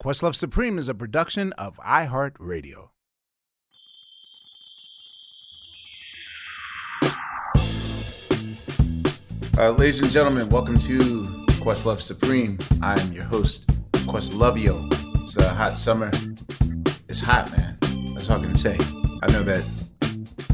Questlove Supreme is a production of iHeartRadio. Uh, ladies and gentlemen, welcome to Questlove Supreme. I am your host, Questlovio. It's a hot summer. It's hot, man. That's all I can say. I know that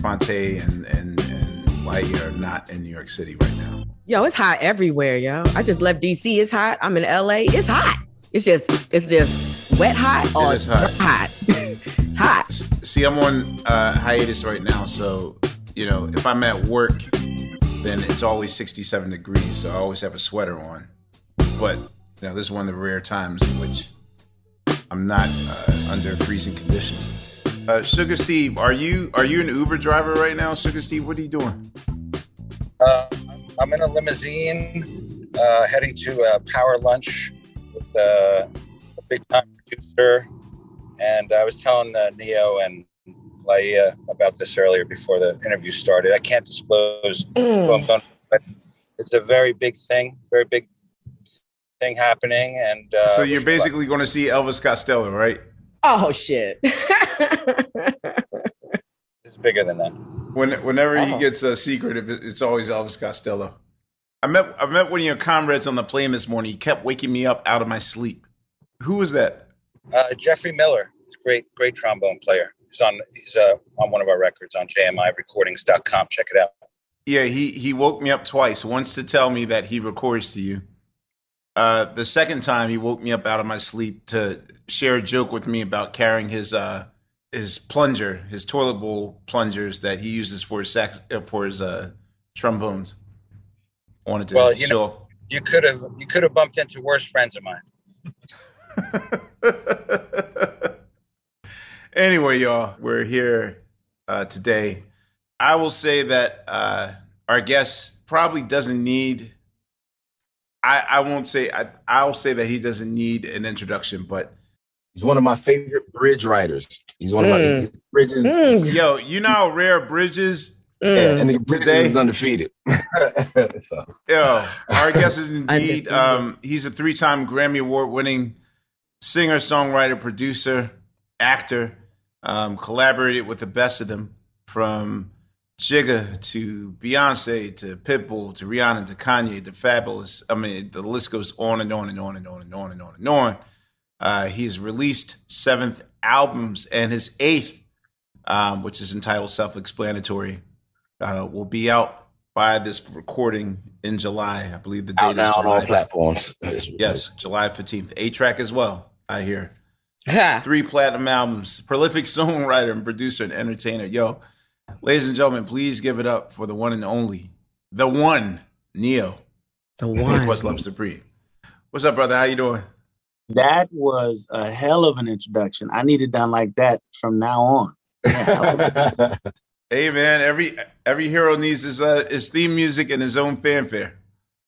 Phonte and and and Whitey are not in New York City right now. Yo, it's hot everywhere, yo. I just left DC. It's hot. I'm in LA. It's hot. It's just, it's just wet hot or It is hot. dry hot. it's hot. See, I'm on uh, hiatus right now, so you know if I'm at work, then it's always 67 degrees, so I always have a sweater on. But you know, this is one of the rare times in which I'm not uh, under freezing conditions. Uh, Sugar Steve, are you are you an Uber driver right now, Sugar Steve? What are you doing? Uh, I'm in a limousine uh, heading to a power lunch with uh, a big time producer. And I was telling uh, Neo and Laiya about this earlier before the interview started. I can't disclose who I'm going, but it's a very big thing, very big thing happening. And uh, so you're wish me luck. basically going to see Elvis Costello, right? Oh, shit. it's bigger than that. When whenever he Oh. gets a secret, it's always Elvis Costello. I met I met one of your comrades on the plane this morning. He kept waking me up out of my sleep. Who was that? Uh, Jeffrey Miller, he's a great, great trombone player. He's on, he's uh, on one of our records on JMIRecordings.com. Check it out. Yeah, he he woke me up twice. Once to tell me that he records to you. Uh, the second time he woke me up out of my sleep to share a joke with me about carrying his uh his plunger, his toilet bowl plungers that he uses for his sax uh, for his uh trombones. Wanted to Well, you show know- You could have, you could have bumped into worse friends of mine. anyway, y'all, we're here uh, today. I will say that uh, our guest probably doesn't need. I, I won't say. I, I'll say that he doesn't need an introduction, but He's one of my favorite bridge writers. He's one of Mm. my bridges. Mm, yo, you know how rare Bridges. Mm. And the Today- is undefeated. so, Yo, our guest is indeed. Um, he's a three-time Grammy Award-winning singer, songwriter, producer, actor. Um, collaborated with the best of them, from Jigga to Beyonce to Pitbull to Rihanna to Kanye to Fabolous. I mean, the list goes on and on and on and on and on and on and on. Uh, he's released seventh albums, and his eighth, um, which is entitled "Self-Explanatory," uh, will be out by this recording in July. I believe the date out is now on all platforms. Yes, July fifteenth. A track as well. I hear three platinum albums. Prolific songwriter and producer and entertainer. Yo, ladies and gentlemen, please give it up for the one and only, the one Ne-Yo. The One. one. Questlove Supreme. What's up, brother? How you doing? That was a hell of an introduction. I need it done like that from now on. Yeah, Hey man, every every hero needs his uh, his theme music and his own fanfare.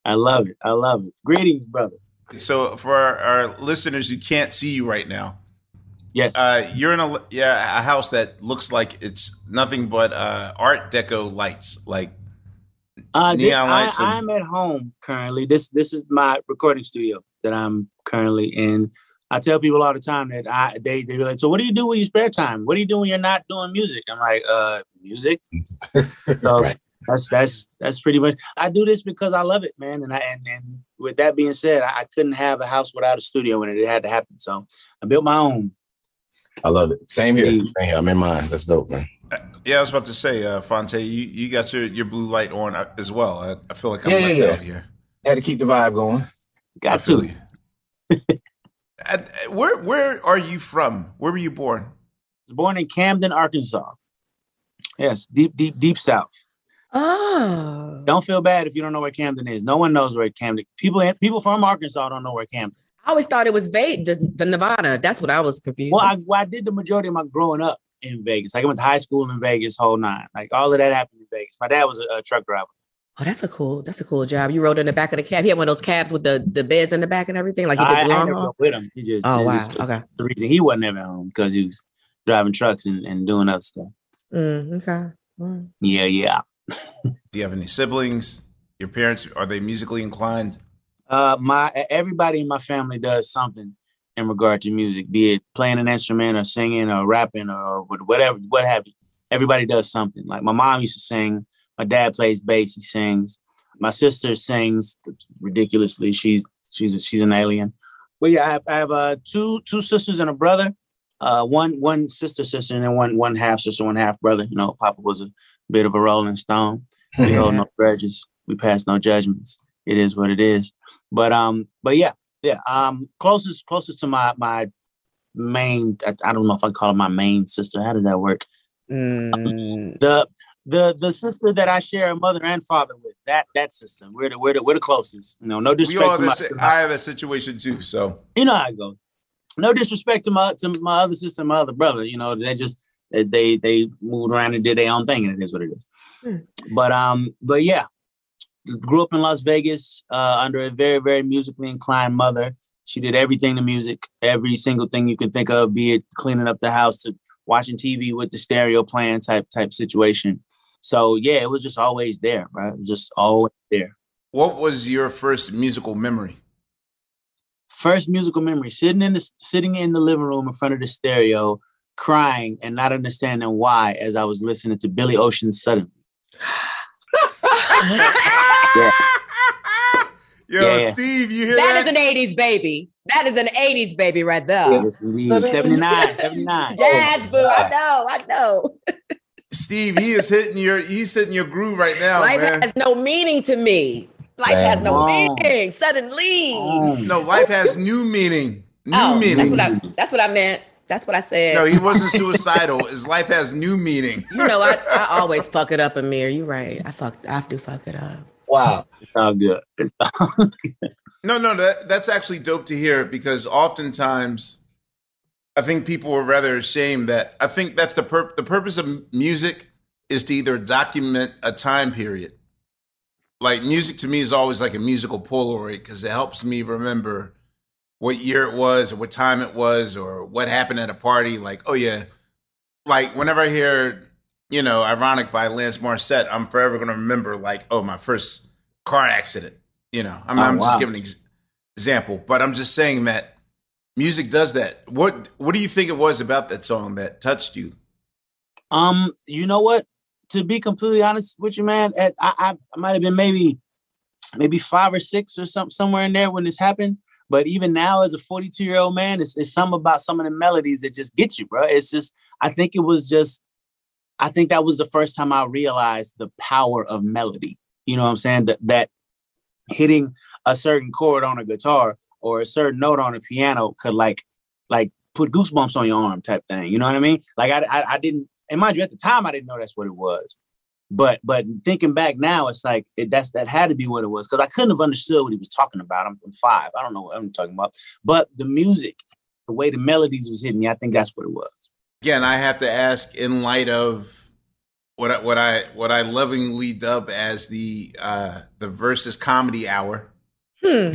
I love it. I love it. Greetings, brother. So for our, our listeners who can't see you right now, Yes. Uh, you're in a yeah a house that looks like it's nothing but uh, Art Deco lights, like Uh, this, neon I, lights and- I'm at home currently. This this is my recording studio that I'm currently in. I tell people all the time that I they they be like, so what do you do with your spare time? What do you do when you're not doing music? I'm like, uh, music. So Right. that's that's that's pretty much. I do this because I love it, man. And I and, and with that being said, I, I couldn't have a house without a studio in it. It had to happen. So I built my own. I love it. Same here. Same here. I'm in mine. That's dope, man. yeah. I was about to say, uh, Phonte, you, you got your, your blue light on uh, as well. I, I feel like I'm Yeah, yeah, left yeah. out here. Had to keep the vibe going. Got feel to. you. At- where where are you from? Where were you born? I was born in Camden, Arkansas. Yes, deep, deep, deep south. Oh. Don't feel bad if you don't know where Camden is. No one knows where Camden. People, people from Arkansas don't know where Camden. I always thought it was Ve- the, the Nevada. That's what I was confused. Well, I, well, I did the majority of my growing up in Vegas. Like I went to high school in Vegas, whole nine. Like all of that happened in Vegas. My dad was a, a truck driver. Oh, that's a cool. That's a cool job. You rode in the back of the cab. He had one of those cabs with the, the beds in the back and everything. Like he I, did I the long never haul. with him. He just, Oh wow. was Okay. the reason he wasn't ever home because he was driving trucks and, and doing other stuff. Mm, okay. Mm. Yeah, yeah. Do you have any siblings? Your parents are they musically inclined? Uh, my everybody in my family does something in regard to music, be it playing an instrument or singing or rapping or whatever, what have you. Everybody does something. Like my mom used to sing. My dad plays bass. He sings. My sister sings ridiculously. She's she's a, she's an alien. But yeah, I have, I have uh, two two sisters and a brother. Uh, one one sister sister and then one one half sister, one half brother. You know, Papa was a bit of a Rolling Stone. We hold no grudges. We pass no judgments. It is what it is. But um, but yeah, yeah. Um, closest closest to my my main. I, I don't know if I call it my main sister. How does that work? Mm, The the the sister that I share a mother and father with. That that sister. We're the we're the, we're the closest. You know, no We all disrespect have to my. si- I have that situation too. So you know how it goes. No disrespect to my to my other sister and my other brother. You know, they just they they, they moved around and did their own thing, and it is what it is. Hmm. But um, but yeah, grew up in Las Vegas uh, under a very very musically inclined mother. She did everything to music, every single thing you can think of, be it cleaning up the house to watching TV with the stereo playing type type situation. So yeah, it was just always there, right? It was just always there. what was your first musical memory? first musical memory sitting in the sitting in the living room in front of the stereo crying and not understanding why as i was listening to billy ocean suddenly Yo, Yeah, yeah. Steve, you hear that that? is an 80s baby. That is an 80s baby right there. yes indeed 79 79 Yes, boo. I know. I know. Steve, he is hitting your he's hitting your groove right now, Life man. has no meaning to me. Life Man. has no Wow. meaning. Suddenly. No, life has new meaning. New oh, meaning. that's what I that's what I meant. That's what I said. no, he wasn't suicidal. His life has new meaning. you know, I, I always fuck it up, Amir. You're right. I fucked I do fuck it up. Wow. it's all good It's all- No, no, that that's actually dope to hear because oftentimes I think people were rather ashamed that I think that's the pur- the purpose of music is to either document a time period. Like music to me is always like a musical Polaroid because it helps me remember what year it was or what time it was or what happened at a party. Like, oh yeah, like whenever I hear, you know, ironic by Alanis Morissette, I'm forever gonna remember like, oh, my first car accident. You know, I'm, Oh, I'm just giving an ex- example, but I'm just saying that music does that. What What do you think it was about that song that touched you? um you know what? To be completely honest with you man at, I, I might have been maybe maybe five or six or something somewhere in there when this happened. But even now as a 42 year old man it's, it's something about some of the melodies that just get you bro. It's just i think it was just i think that was the first time i realized the power of melody. You know what i'm saying? That that hitting a certain chord on a guitar or a certain note on a piano could like like put goosebumps on your arm type thing you know what i mean? Like i i, I didn't and mind you at the time i didn't know that's what it was. But but thinking back now it's like it, that's that had to be what it was because i couldn't have understood what he was talking about. I'm, I'm five. I don't know what i'm talking about. But the music the way the melodies was hitting me i think that's what it was. Again, I have to ask in light of what I, what I what I lovingly dub as the uh, the Verzuz comedy hour. Hmm.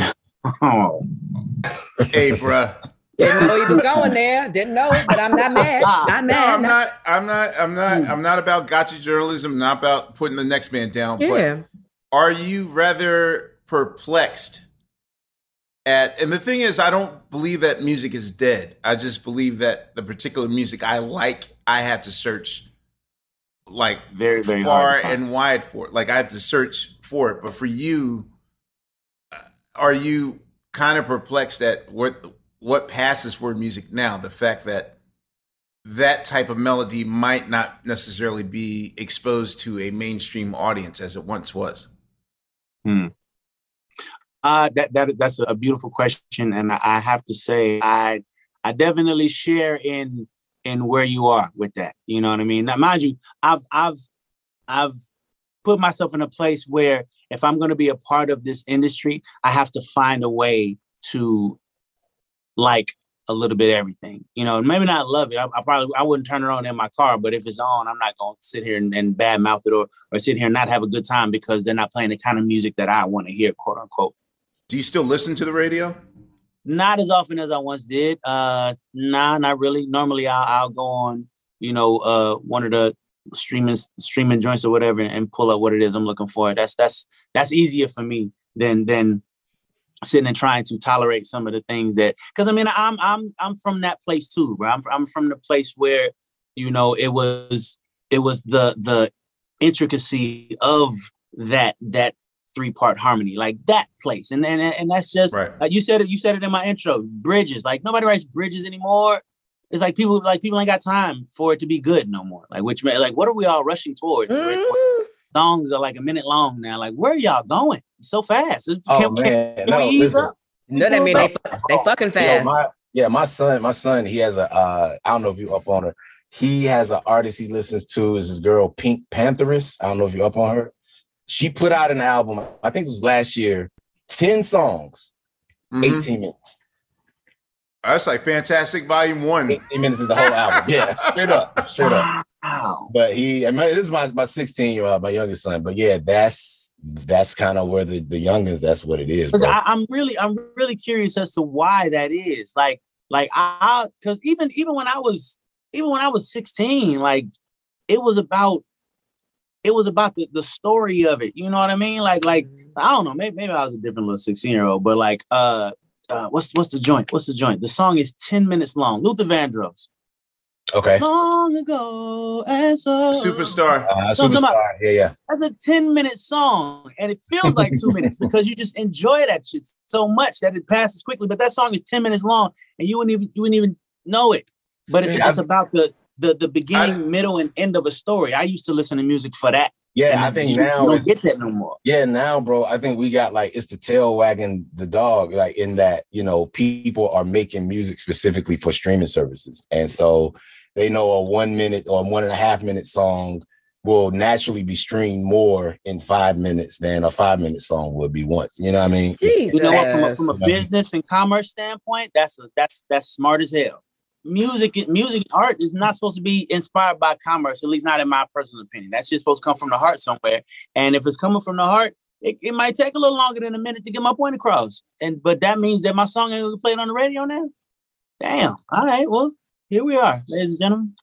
Oh Hey, bruh, Didn't know he was going there. Didn't know, but I'm not mad. Not No, mad. I'm not. I'm not. I'm not. Hmm. I'm not about gotcha journalism. Not about putting the next man down. But are you rather perplexed at? And the thing is, I don't believe that music is dead. I just believe that the particular music I like, I have to search like Very, very far hard and wide for it. Like I have to search for it. But for you, are you kind of perplexed at what what passes for music now? The fact that that type of melody might not necessarily be exposed to a mainstream audience as it once was. Hmm. Uh, that that that's a beautiful question, and I, have to say, I I definitely share in in where you are with that. You know what I mean? Now, mind you, I've I've I've put myself in a place where if I'm going to be a part of this industry, I have to find a way to like a little bit of everything. You know, maybe not love it. I, I probably I wouldn't turn it on in my car, but if it's on, I'm not going to sit here and, and bad mouth it or or sit here and not have a good time because they're not playing the kind of music that I want to hear, quote unquote. Do you still listen to the radio? Not as often as I once did. Uh, nah, not really. Normally, I'll, I'll go on, you know, uh, one of the streaming streaming joints or whatever, and pull up what it is I'm looking for. That's that's that's easier for me than than sitting and trying to tolerate some of the things that. Because I mean, I'm I'm I'm from that place too, bro. I'm I'm from the place where, you know, it was it was the the intricacy of that that three part harmony, like that place, and and and that's just Right. like you said it. You said it in my intro. Bridges, like nobody writes bridges anymore. It's like people like people ain't got time for it to be good no more. Like which ma- like what are we all rushing towards? Where- Mhm. Songs are like a minute long now. Like where are y'all going so fast? Can, Oh can- man, can no, we ease listen. up? No, that mean they they fucking Yo, fast. my, yeah, my son, my son, he has a uh I don't know if you up on her. He has an artist he listens to is this girl Pink Pantheress. I don't know if you up on her. She put out an album, I think it was last year, 10 songs, Mhm. 18 minutes. That's like Fantastic Volume One. 18 minutes is the whole album. Yeah, straight up, straight up. Wow. But he, I mean, this is my my 16 year old, my youngest son. But yeah, that's that's kind of where the the youngest. That's what it is. I, I'm really, I'm really curious as to why that is. Like, like I, because even even when I was, even when I was 16, like it was about, it was about the, the story of it. You know what I mean? Like, like I don't know, maybe maybe I was a different little 16 year old, but like, uh, uh, what's what's the joint? What's the joint? The song is 10 minutes long. Luther Vandross. okay. Long ago, and so Superstar. Uh, So I'm about- superstar. Yeah, yeah. that's a 10 minute song and it feels like two minutes because you just enjoy that shit so much that it passes quickly but that song is 10 minutes long and you wouldn't even you wouldn't even know it but it's, Yeah, it's about the the the beginning I- middle and end of a story i used to listen to music for that Yeah, and I think just now don't get that no more Yeah, now, bro, I think we got like it's the tail wagging the dog, like in that, you know, people are making music specifically for streaming services. And so they know a one minute or one and a half minute song will naturally be streamed more in five minutes than a five minute song would be once. You know what I mean? Jesus. you know what from a, from a business and commerce standpoint that's a, that's that's smart as hell music music and art is not supposed to be inspired by commerce at least not in my personal opinion. That's just supposed to come from the heart somewhere. And if it's coming from the heart it, it might take a little longer than a minute to get my point across. And but that means that my song ain't gonna be played on the radio now? Damn. All right well here we are ladies and gentlemen.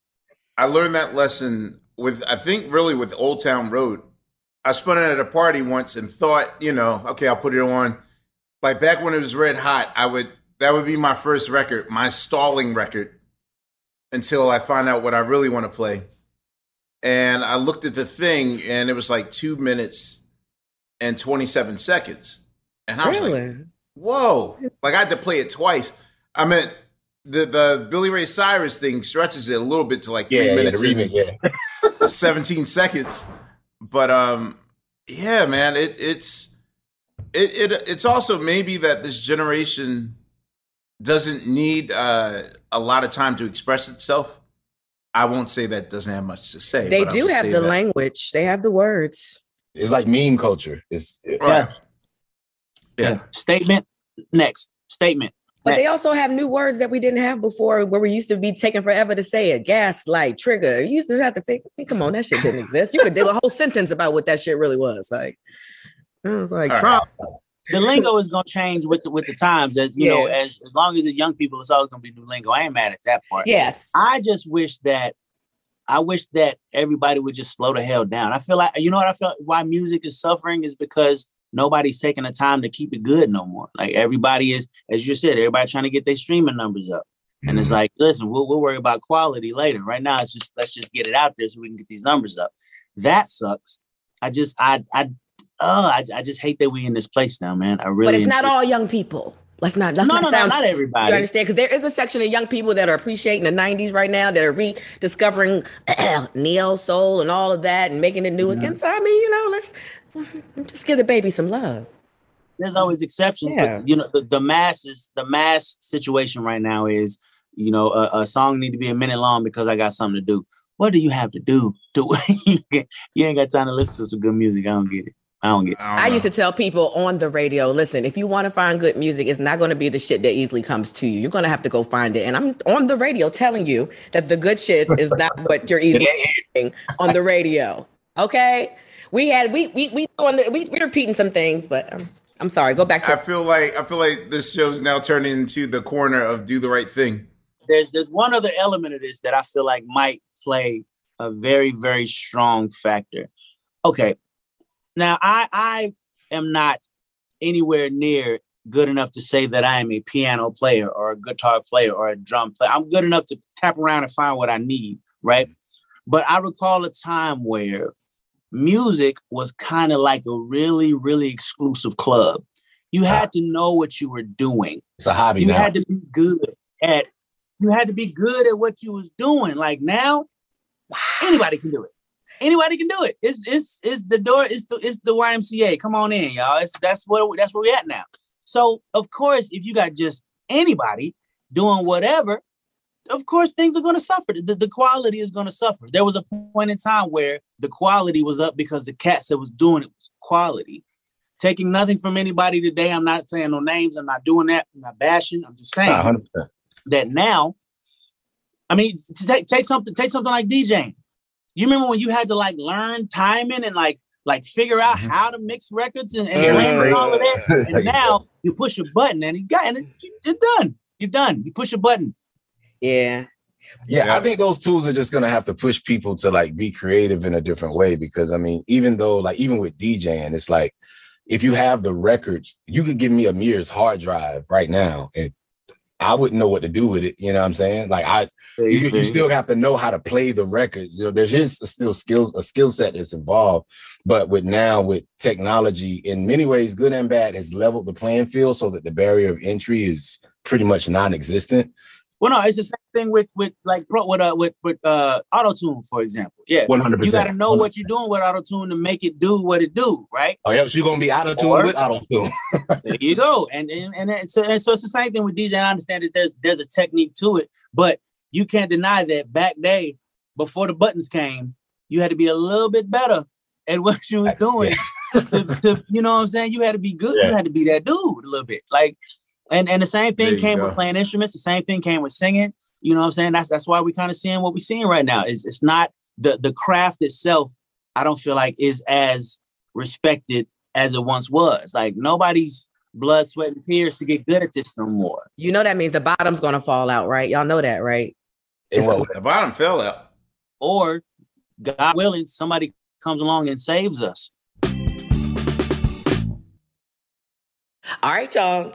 I learned that lesson with I think really with Old Town Road. I spun it at a party once and thought, you know, okay, I'll put it on. Like back when it was red hot, I would that would be my first record, my stalling record, until I find out what I really want to play. And I looked at the thing, and it was like two minutes and twenty seven seconds, and I was like, Really? Whoa! Like I had to play it twice. I meant the the Billy Ray Cyrus thing stretches it a little bit to like Yeah, three yeah, minutes remix, and yeah. 17 seconds. But um yeah, man, it it's it, it it's also maybe that this generation doesn't need uh a lot of time to express itself. I won't say that doesn't have much to say. They but do have the that- language. They have the words. It's like meme culture. It's it- Right. Yeah. statement next statement But they also have new words that we didn't have before, where we used to be taking forever to say it. Gaslight, trigger. You used to have to think, hey, come on, that shit didn't exist. You could do a whole sentence about what that shit really was. Like, I was like, All right. Trump, the lingo is gonna change with the with the times as you yeah. know, as as long as it's young people, it's always gonna be new lingo. I ain't mad at that part. Yes. I just wish that I wish that everybody would just slow the hell down. I feel like you know what I feel why music is suffering is because nobody's taking the time to keep it good no more. Like everybody is, as you said, everybody trying to get their streaming numbers up. And mm-hmm. it's like, listen, we'll, we'll worry about quality later. Right now, it's just let's just get it out there so we can get these numbers up. That sucks. I just I I oh I, I just hate that we're in this place now, man. I really. But it's not all young people. Let's not. Let's no, not no, sound. No, not everybody. You understand? Because there is a section of young people that are appreciating the '90s right now, that are rediscovering neo soul and all of that, and making it new again. So I mean, you know, let's just give the baby some love. There's always exceptions, yeah. but you know, the, the masses, the mass situation right now is, you know, a, a song need to be a minute long because I got something to do. What do you have to do to you ain't got time to listen to some good music? I don't get it. I don't get. I, I used to tell people on the radio, listen, if you want to find good music, it's not going to be the shit that easily comes to you. You're going to have to go find it. And I'm on the radio telling you that the good shit is not what you're easily hearing on the radio. Okay, we had we we we on the, we we're repeating some things, but um, I'm sorry. Go back to. I feel like I feel like this show's now turning into the corner of do the right thing. There's there's one other element of this that I feel like might play a very very strong factor. Okay, now, I I am not anywhere near good enough to say that I am a piano player or a guitar player or a drum player. I'm good enough to tap around and find what I need, right? Mm-hmm. But I recall a time where music was kind of like a really, really exclusive club. You uh-huh. had to know what you were doing. It's a hobby. You now. had to be good at. You had to be good at what you was doing. Like now, anybody can do it. Anybody can do it. It's it's it's the door. It's the it's the YMCA. Come on in, y'all. It's that's what that's where we at now. So of course, if you got just anybody doing whatever, of course things are going to suffer. The, the quality is going to suffer. There was a point in time where the quality was up because the cats that was doing it was quality. Taking nothing from anybody today. I'm not saying no names. I'm not doing that. I'm not bashing. I'm just saying 100%. that now. I mean, take, take something. Take something like DJing. You remember when you had to like learn timing and like like figure out mm-hmm. how to mix records and, and, and all of that. And now you push a button and you got and it's done. You're done. You push a button. Yeah. Yeah, yeah, I think those tools are just gonna have to push people to like be creative in a different way because I mean, even though like even with DJing, it's like if you have the records, you could give me a Mears hard drive right now and I wouldn't know what to do with it. You know what I'm saying? Like I, you, you, still have to know how to play the records. You know, there's just still skills, a skill set that's involved. But with now with technology, in many ways, good and bad, has leveled the playing field so that the barrier of entry is pretty much non-existent. Well, no, it's the same thing with with like pro with uh with with uh auto tune, for example. Yeah, one hundred percent. You got to know 100%. what you're doing with auto tune to make it do what it do, right? Oh yeah, so you're gonna be auto tune with auto tune. there you go, and and and, and so and so it's the same thing with DJ. I understand that there's there's a technique to it, but you can't deny that back day before the buttons came, you had to be a little bit better at what you was doing. Yeah. to, to, you know what I'm saying? You had to be good. Yeah. You had to be that dude a little bit. Like and and the same thing came go. with playing instruments. The same thing came with singing. You know what I'm saying? That's that's why we kind of seeing what we're seeing right now. Is it's not the the craft itself. I don't feel like is as respected as it once was. Like nobody's blood, sweat, and tears to get good at this no more. You know that means the bottom's gonna fall out, right? Y'all know that, right? Well, the bottom fell out. Or God willing, somebody comes along and saves us. All right, y'all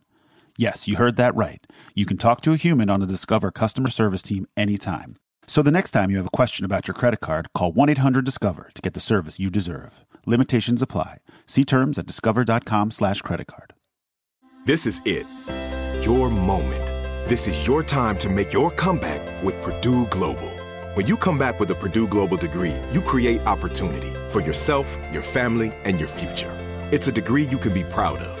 Yes, you heard that right. You can talk to a human on the Discover customer service team anytime. So the next time you have a question about your credit card, call 1 800 Discover to get the service you deserve. Limitations apply. See terms at discover.com/slash credit card. This is it. Your moment. This is your time to make your comeback with Purdue Global. When you come back with a Purdue Global degree, you create opportunity for yourself, your family, and your future. It's a degree you can be proud of,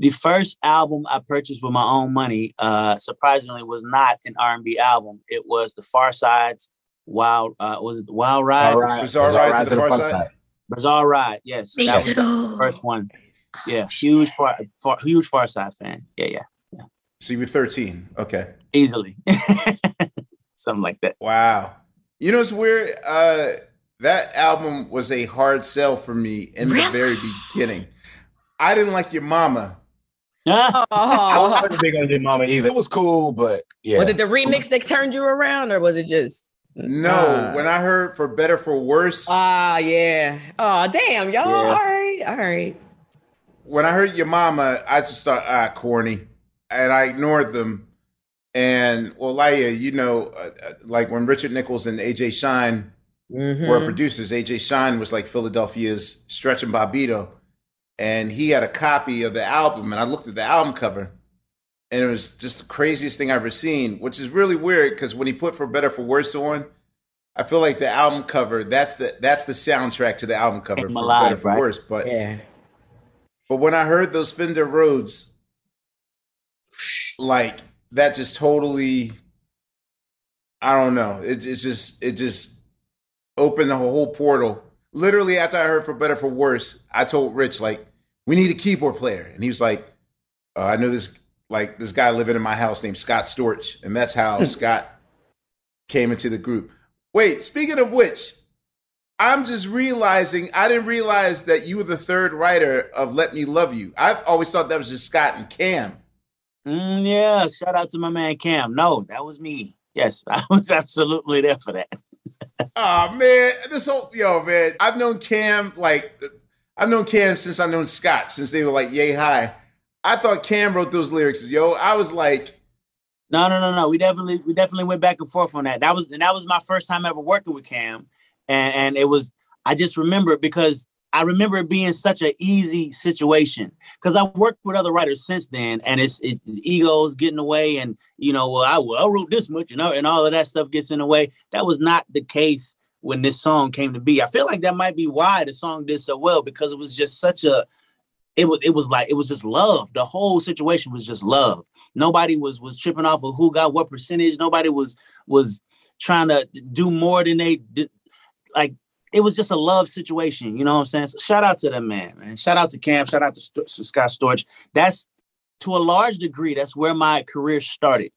The first album I purchased with my own money, uh, surprisingly, was not an R and B album. It was the Pharcyde's Wild. Uh, was it the Wild Ride? All right. Bizarre Ride to the Pharcyde? Bizarre Ride. Yes, that was the first one. Yeah, huge far, far huge Pharcyde fan. Yeah, yeah, So you were 13. Okay. easily, something like that. Wow. You know, it's weird. Uh, that album was a hard sell for me in the very beginning. I didn't like your mama. I Oh, wasn't big on your mama either. It was cool, but yeah. was it the remix that turned you around, or was it just? No, Uh, when I heard for better for worse, Ah, yeah. Oh, damn, y'all. Yeah. All right, all right. when I heard your mama, I just thought ah corny, and I ignored them. And well, Laiya, you know, uh, uh, like when Richard Nichols and AJ Shine Mhm. were producers, AJ Shine was like Philadelphia's Stretch and Bobbito, and he had a copy of the album, and I looked at the album cover, and it was just the craziest thing I've ever seen, which is really weird because when he put for better for worse on. I feel like the album cover, that's the that's the soundtrack to the album cover Came for alive, better for right? worse. But Yeah. but when I heard those Fender Rhodes, like that just totally, I don't know. It, it just it just opened the whole portal. Literally after I heard for better for worse, I told Rich like we need a keyboard player, and he was like, uh, I know this like this guy living in my house named Scott Storch, and that's how Scott came into the group. Wait, speaking of which, I'm just realizing I didn't realize that you were the third writer of Let Me Love You. I've always thought that was just Scott and Cam. Mm, yeah, shout out to my man Cam. No, that was me. Yes, I was absolutely there for that. Oh man, this whole yo man, I've known Cam like I've known Cam since I've known Scott since they were like yay high. I thought Cam wrote those lyrics. Yo, I was like, No, no, no, no. We definitely, we definitely went back and forth on that. That was, and that was my first time ever working with Cam, and, and it was. I just remember it because I remember it being such an easy situation because I worked with other writers since then, and it's, it's egos getting away, and you know, well, I, well, I wrote this much, you know, and all of that stuff gets in the way. That was not the case when this song came to be. I feel like that might be why the song did so well because it was just such a it was it was like it was just love. The whole situation was just love. Nobody was was tripping off of who got what percentage. Nobody was was trying to do more than they did. Like it was just a love situation. You know what I'm saying? So shout out to that man, man. Shout out to Cam. Shout out to, St- to Scott Storch. That's to a large degree. That's where my career started.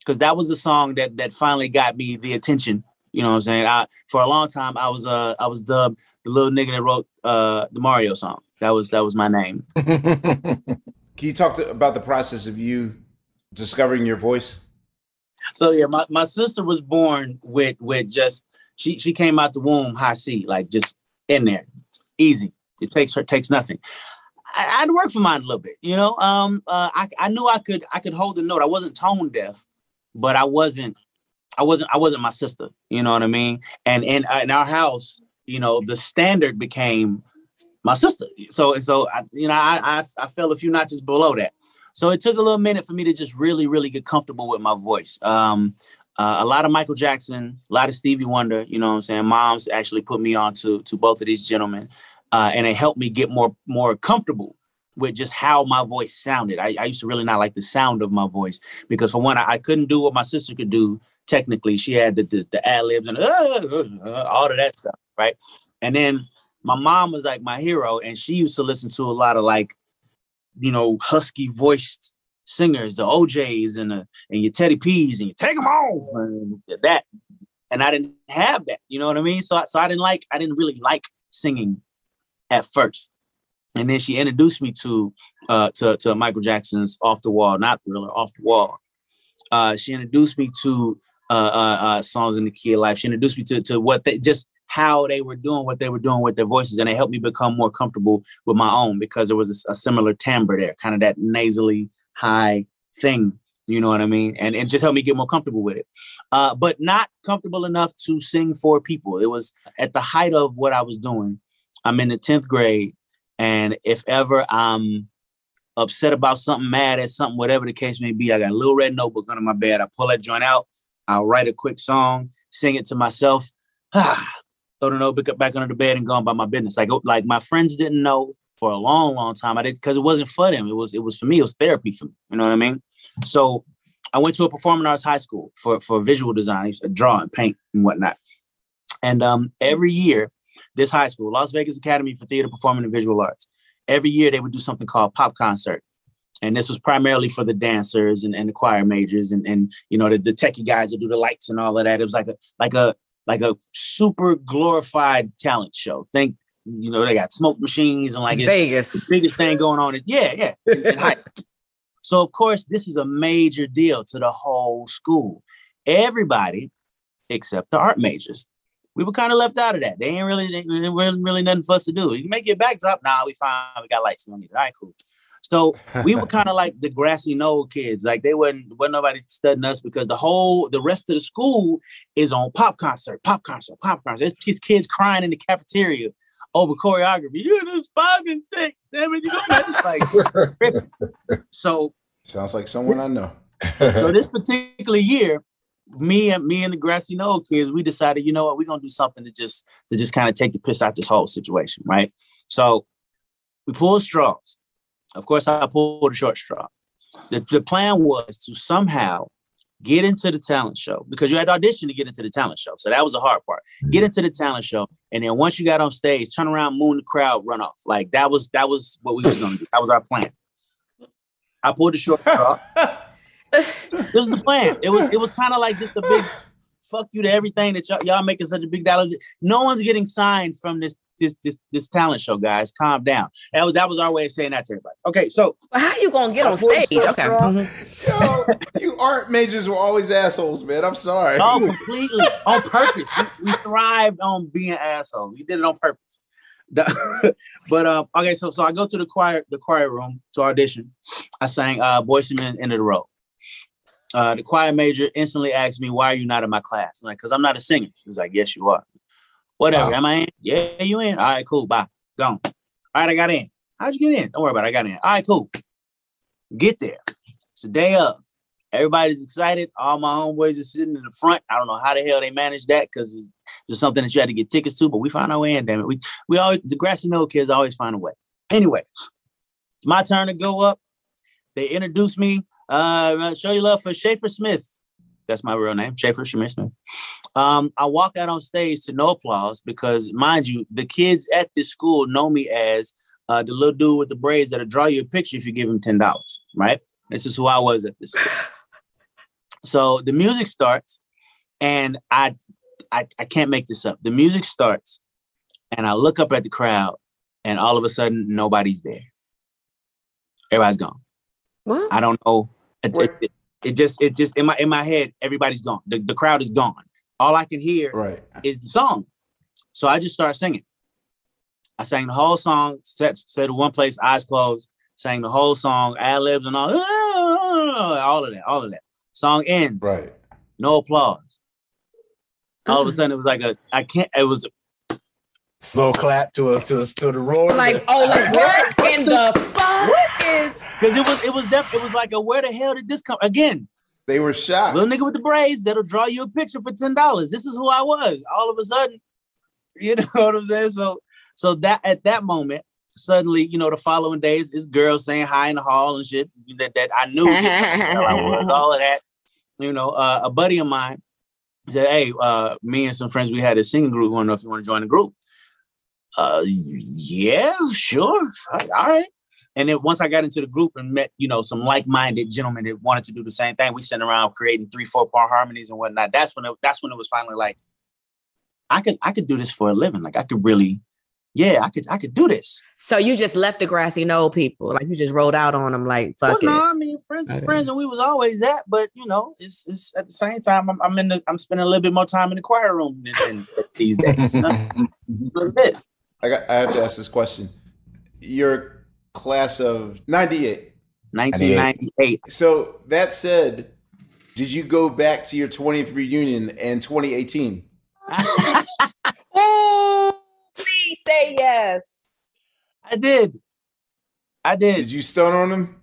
Because that was the song that that finally got me the attention. You know what I'm saying? I for a long time I was uh I was dubbed the little nigga that wrote uh the Mario song. That was that was my name. can you talk to, about the process of you discovering your voice? So yeah, my, my sister was born with with just she she came out the womb high C, like just in there, easy. It takes her takes nothing. I, I'd work for mine a little bit, you know. Um, uh, I I knew I could I could hold a note. I wasn't tone deaf, but I wasn't I wasn't I wasn't my sister. You know what I mean? And in in our house, you know, the standard became my sister. So so I, you know I, I I fell a few notches below that. So it took a little minute for me to just really, really get comfortable with my voice. Um, uh, a lot of Michael Jackson, a lot of Stevie Wonder. You know what I'm saying? Moms actually put me on to to both of these gentlemen, uh, and it helped me get more more comfortable with just how my voice sounded. I, I used to really not like the sound of my voice because for one, I, I couldn't do what my sister could do. Technically, she had the the, the ad libs and uh, uh, all of that stuff, right? And then my mom was like my hero, and she used to listen to a lot of like, you know, husky voiced singers, the O'Jays and the and your Teddy P's and you take them off and that. And I didn't have that, you know what I mean? So so I didn't like I didn't really like singing at first. And then she introduced me to uh to, to Michael Jackson's Off the Wall, not Thriller, Off the Wall. Uh she introduced me to uh, uh, uh songs in the key of life. She introduced me to to what they just how they were doing what they were doing with their voices, and it helped me become more comfortable with my own because there was a, a similar timbre there, kind of that nasally high thing. You know what I mean? And it just helped me get more comfortable with it. Uh, but not comfortable enough to sing for people. It was at the height of what I was doing. I'm in the 10th grade. And if ever I'm upset about something, mad at something, whatever the case may be, I got a little red notebook under my bed. I pull that joint out. I'll write a quick song, sing it to myself. throw the notebook back under the bed and go by my business. Like, like my friends didn't know for a long, long time. I did because it wasn't for them. It was it was for me. It was therapy for me. You know what I mean? So I went to a performing arts high school for for visual design, I used to draw and paint and whatnot. And um, every year, this high school, Las Vegas Academy for Theater, Performing, and Visual Arts, every year they would do something called pop concert. And this was primarily for the dancers and, and the choir majors and, and you know the, the techie guys that do the lights and all of that. It was like a like a like a super glorified talent show. Think you know, they got smoke machines and like it's, Vegas, the biggest thing going on. yeah, yeah. so of course, this is a major deal to the whole school. Everybody, except the art majors, we were kind of left out of that. They ain't really, they really, really nothing for us to do. You can make your backdrop. Nah, we fine. We got lights. We don't need it. All right, cool. So we were kind of like the grassy knoll kids. Like they wasn't, wasn't nobody studying us because the whole, the rest of the school is on pop concert, pop concert, pop concert. There's kids crying in the cafeteria over choreography. You just five and six. Damn it, you know like so. Sounds like someone I know. so this particular year, me and me and the grassy knoll kids, we decided, you know what, we're gonna do something to just to just kind of take the piss out this whole situation, right? So we pulled straws. Of course, I pulled a short straw. The, the plan was to somehow get into the talent show because you had to audition to get into the talent show. So that was the hard part. Mm-hmm. Get into the talent show. And then once you got on stage, turn around, moon the crowd, run off. Like that was that was what we was gonna do. That was our plan. I pulled the short straw. this is the plan. It was it was kind of like just a big fuck you to everything that y'all, y'all making such a big dollar. No one's getting signed from this this this this talent show, guys. Calm down. That was that was our way of saying that to everybody. Okay, so but how you gonna get on stage? Okay, mm-hmm. yo, you art majors were always assholes, man. I'm sorry. Oh, completely on purpose. We, we, thrived on being assholes. We did it on purpose. but uh, okay, so so I go to the choir the choir room to audition. I sang uh, "Boyz II Men" End of the Road. Uh, the choir major instantly asked me, "Why are you not in my class?" I'm like, "Cause I'm not a singer." She was like, "Yes, you are." Whatever. Wow. Am I in? Yeah, you in. All right, cool. Bye. Gone. All right, I got in. How'd you get in? Don't worry about it. I got in. All right, cool. Get there. It's the day of. Everybody's excited. All my homeboys are sitting in the front. I don't know how the hell they managed that because it's just something that you had to get tickets to, but we found our way in, damn it. We we always the grassy knoll kids always find a way. Anyway, it's my turn to go up. They introduce me. Uh show you love for Shaffer Smith. That's my real name, Shaffer Smith. Um, I walk out on stage to no applause because, mind you, the kids at this school know me as uh, the little dude with the braids that'll draw you a picture if you give him ten dollars. Right? This is who I was at this school. So the music starts, and I, I, I can't make this up. The music starts, and I look up at the crowd, and all of a sudden, nobody's there. Everybody's gone. What? I don't know. It, it, it, just, it just in my in my head, everybody's gone. The, the crowd is gone all I can hear right. is the song. So I just started singing. I sang the whole song, set, set to one place, eyes closed, sang the whole song, ad libs and all, ah, all of that, all of that. Song ends. Right. No applause. All of a sudden, it was like a, I can't, it was a slow clap to a, to, a, to the roar. Like, oh, like what in the fuck? What is? Because it was, it was, def- it was like a, where the hell did this come? Again, They were shocked. Little nigga with the braids that'll draw you a picture for ten dollars. This is who I was. All of a sudden, you know what I'm saying? So, so that at that moment, suddenly, you know, the following days is girls saying hi in the hall and shit that that I knew I was, all of that. You know, uh, a buddy of mine said, "Hey, uh, me and some friends, we had a singing group. Want to know if you want to join the group?" Uh, yeah, sure, all right. And then once I got into the group and met, you know, some like-minded gentlemen that wanted to do the same thing, we sat around creating three, four-part harmonies and whatnot. That's when it, that's when it was finally like, I could I could do this for a living. Like I could really, yeah, I could I could do this. So you just left the grassy knoll people, like you just rolled out on them, like fuck well, it. no, I mean friends, Okay. friends, and we was always that. But you know, it's it's at the same time, I'm, I'm in the I'm spending a little bit more time in the choir room than, than these days. You know? a little bit. I got. I have to ask this question. Your class of '98. 1998. So that said, did you go back to your 20th reunion in 2018? Ooh, please say yes. I did. I did. Did you stun on them?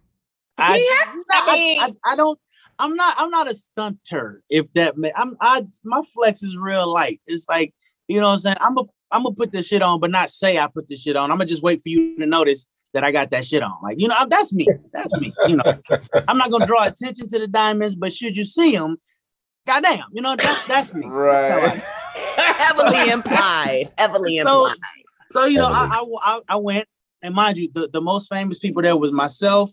I, Yeah, I, I, I don't. I'm not. I'm not a stunter. If that. I'm. I. My flex is real light. It's like you know what I'm saying. I'm. A, I'm gonna put this shit on, but not say I put this shit on. I'm gonna just wait for you to notice that I got that shit on. Like you know, that's me. That's me. You know, I'm not gonna draw attention to the diamonds, but should you see them, goddamn, you know that's that's me. Right. Heavily implied. Heavily So- implied. So you know, I, I I I went, and mind you, the, the most famous people there was myself.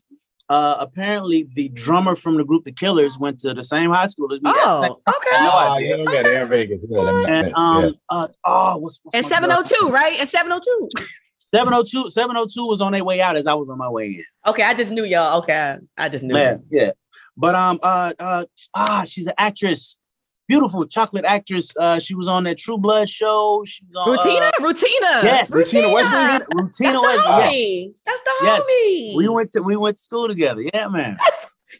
Uh, apparently, the drummer from the group The Killers went to the same high school as me. Got the same- Oh, okay. No Oh, idea. yeah, yeah, they're in Vegas. Yeah, that makes And sense. um, yeah. uh, oh, what's, what's And my girl? 702, right? And 702. 702, 702 was on their way out as I was on my way in. Okay, I just knew y'all. Okay, I just knew. Man, yeah. But um, uh, uh, ah, she's an actress, beautiful chocolate actress. Uh, she was on that True Blood show. She was on Rutina, uh, Rutina. Yes. Rutina Wesley? That's the Wesley. Yes. homie. That's the Yes. homie. We went to we went to school together. Yeah, man.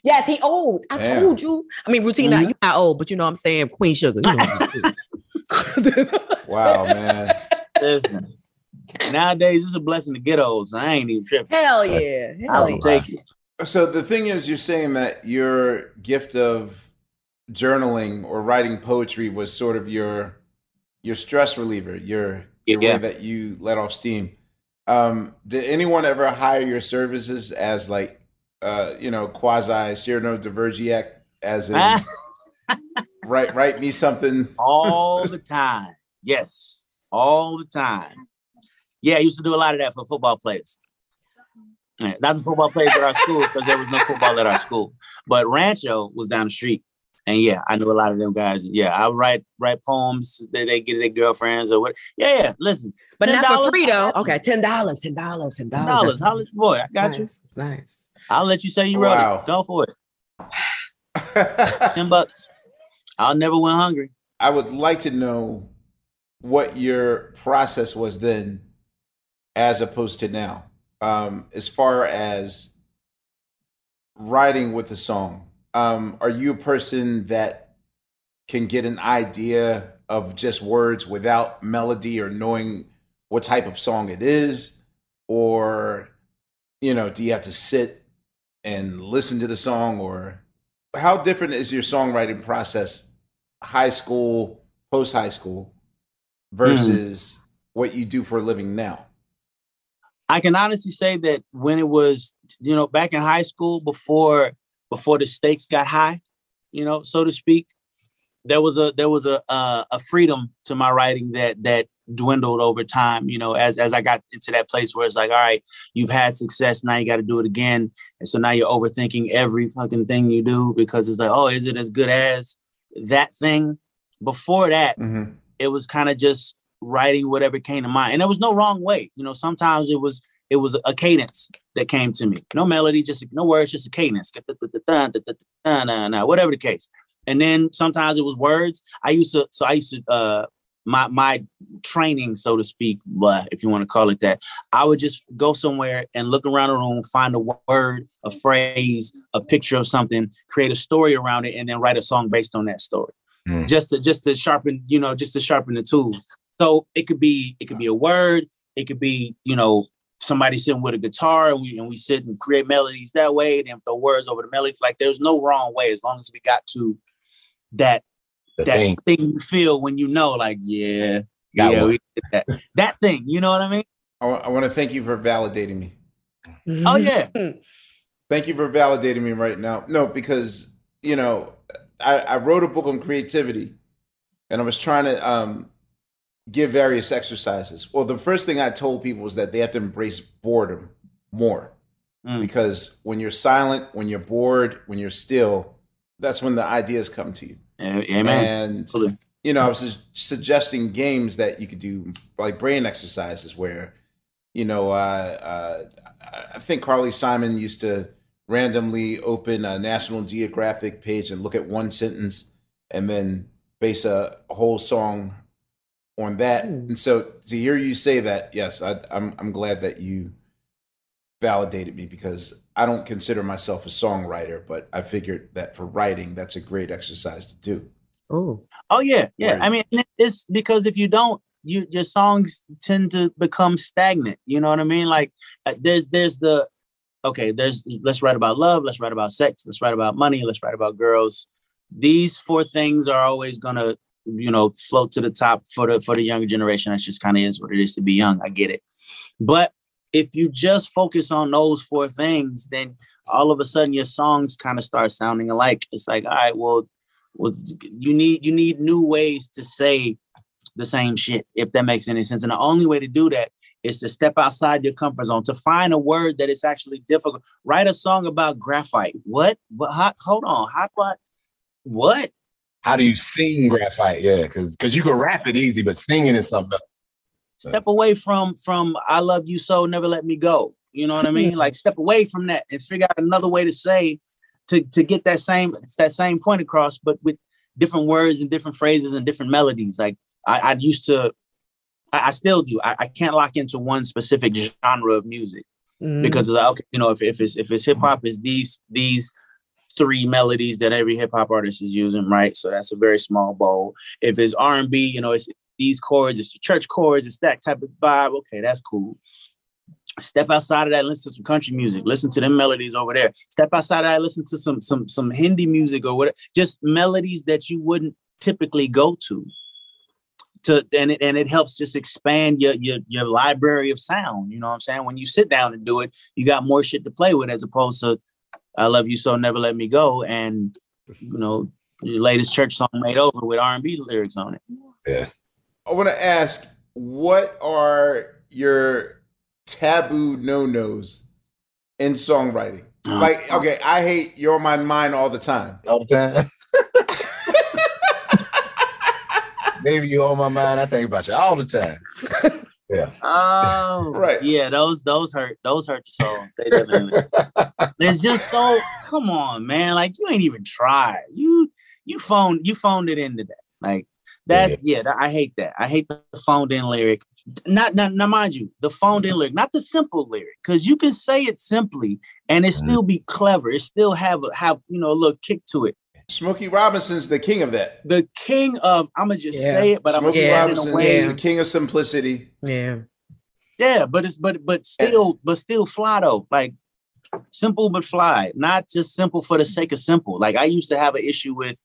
Yes, he old. I Damn. told you. I mean, Rutina, Mhm. you not old, but you know what I'm saying Queen Sugar. You know. Wow, man. Listen, nowadays it's a blessing to get old, so I ain't even tripping. Hell yeah. I'll yeah. take it. So the thing is, you're saying that your gift of journaling or writing poetry was sort of your your stress reliever, your your Yeah. way that you let off steam. Um, did anyone ever hire your services as like, uh, you know, quasi Cyrano de Bergerac, as in write write me something? all the time. Yes, all the time. Yeah, I used to do a lot of that for football players. Not the football players at our school because there was no football at our school, but Rancho was down the street, and yeah, I know a lot of them guys. Yeah, I write write poems that they get their girlfriends or what. Yeah, yeah. Listen, But not $10, for free though. Okay, ten dollars, ten dollars, ten dollars. dollars. Your boy. I got you. It's nice. I'll let you say you wrote Wow. it. Go for it. Ten bucks. I'll never went hungry. I would like to know what your process was then as opposed to now. Um, as far as writing with the song, um, are you a person that can get an idea of just words without melody or knowing what type of song it is? Or, you know, do you have to sit and listen to the song? Or how different is your songwriting process high school, post high school versus what you do for a living now? I can honestly say that when it was, you know, back in high school before before the stakes got high, you know, so to speak, there was a there was a uh, a freedom to my writing that that dwindled over time. You know, as as I got into that place where it's like, all right, you've had success, now you got to do it again, and so now you're overthinking every fucking thing you do because it's like, oh, is it as good as that thing? Before that, Mm-hmm. it was kind of just writing whatever came to mind and there was no wrong way you know sometimes it was it was a cadence that came to me. No melody just no words just a cadence. Whatever the case. And then sometimes it was words. I used to so i used to uh my my training so to speak but if you want to call it that i would just go somewhere and look around the room find a word a phrase a picture of something create a story around it and then write a song based on that story. Mm. just to just to sharpen you know just to sharpen the tools. So it could be it could be a word it could be you know somebody sitting with a guitar and we and we sit and create melodies that way and then throw words over the melodies. Like there's no wrong way as long as we got to that The that thing. thing. you feel when you know, like, yeah, Got yeah, we did that. that thing, you know what I mean? I want to thank you for validating me. Oh yeah. Thank you for validating me right now. No, because you know, I, I wrote a book on creativity, and I was trying to um, give various exercises. Well, the first thing I told people was that they have to embrace boredom more, Mm. because when you're silent, when you're bored, when you're still, that's when the ideas come to you. Amen. And Absolutely. you know, I was suggesting games that you could do, like brain exercises, where, you know, uh, uh, I think Carly Simon used to randomly open a National Geographic page and look at one sentence and then base a whole song on that. And so to hear you say that, yes, I, I'm I'm glad that you validated me because I don't consider myself a songwriter, but I figured that for writing, that's a great exercise to do. Oh, Oh yeah, yeah. Right. I mean, it's because if you don't, you your songs tend to become stagnant. You know what I mean? Like uh, there's there's the okay. There's let's write about love. Let's write about sex. Let's write about money. Let's write about girls. These four things are always gonna you know float to the top for the for the younger generation. That's just kind of is what it is to be young. I get it, but if you just focus on those four things, then all of a sudden your songs kind of start sounding alike. It's like, all right, well, well, you need you need new ways to say the same shit, if that makes any sense. And the only way to do that is to step outside your comfort zone, to find a word that is actually difficult. Write a song about graphite. What? What? How, hold on. How do I? What? How do you sing graphite? Yeah, because because you can rap it easy, but singing is something else. Step away from from I love you so, never let me go. You know what I mean? Like step away from that and figure out another way to say to to get that same that same point across, but with different words and different phrases and different melodies. Like I, I used to, I, I still do. I, I can't lock into one specific genre of music Mm. because it's like, okay, you know, if, if it's if it's hip hop, it's these these three melodies that every hip hop artist is using, right? So that's a very small bowl. If it's R and B, you know, it's these chords, it's the church chords, it's that type of vibe. Okay, that's cool. Step outside of that, listen to some country music, listen to them melodies over there. Step outside of that, listen to some some some Hindi music or whatever, just melodies that you wouldn't typically go to. To and it and it helps just expand your your your library of sound. You know what I'm saying? When you sit down and do it, you got more shit to play with as opposed to I love you so never let me go and you know your latest church song made over with R&B lyrics on it. Yeah. I want to ask, what are your taboo no nos in songwriting? Uh, Like, okay, I hate "You're My Mind" all the time. All the time. Maybe you on my mind. I think about you all the time. Oh, Right. Yeah, those those hurt. Those hurt the soul. They definitely. it's just so. Come on, man. Like you ain't even tried. You you phoned you phoned it in today. Like that's yeah. that- I hate that. I hate the phoned in lyric. Not not now, mind you, the phoned in lyric, not the simple lyric, because you can say it simply and it Mhm. still be clever. It still have a have you know a little kick to it. Smokey Robinson's the king of that. The king of I'm gonna just Yeah. say it, but I'm gonna Smokey say it in a Robinson way is the king of simplicity. yeah. Yeah, but it's but but still but still fly though. Like simple but fly, not just simple for the sake of simple. Like I used to have an issue with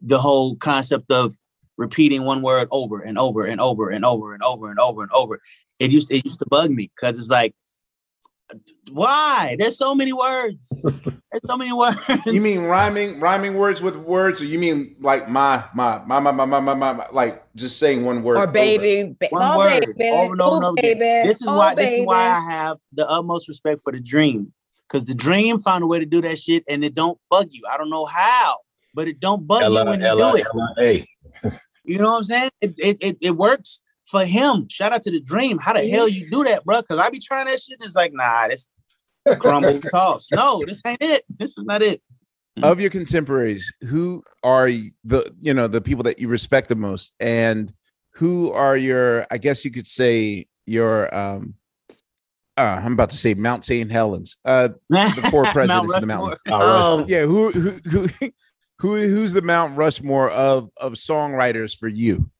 the whole concept of repeating one word over and over and over and over and over and over and over. and over. It used to, it used to bug me because it's like why? There's so many words. There's so many words. you mean rhyming, rhyming words with words, or you mean like my, my, my, my, my, my, my, my like just saying one word or baby, oh, word over and over, oh, again. This is oh, why. Baby. This is why oh, I have the utmost respect for the dream, because the dream found a way to do that shit, and it don't bug you. I don't know how, but it don't bug L-I- you when L-I- you do L-I- it. You know what I'm saying? It it it, it works for him. Shout out to the dream. How the hell you do that, bro? Because I be trying that shit. And it's like, nah, this crumble toss. No, this ain't it. This is not it. of your contemporaries, who are the you know the people that you respect the most, and who are your I guess you could say your um uh, I'm about to say Mount St. Helens. Uh, The four presidents of the mountain. Um, yeah, who who who who who's the Mount Rushmore of of songwriters for you?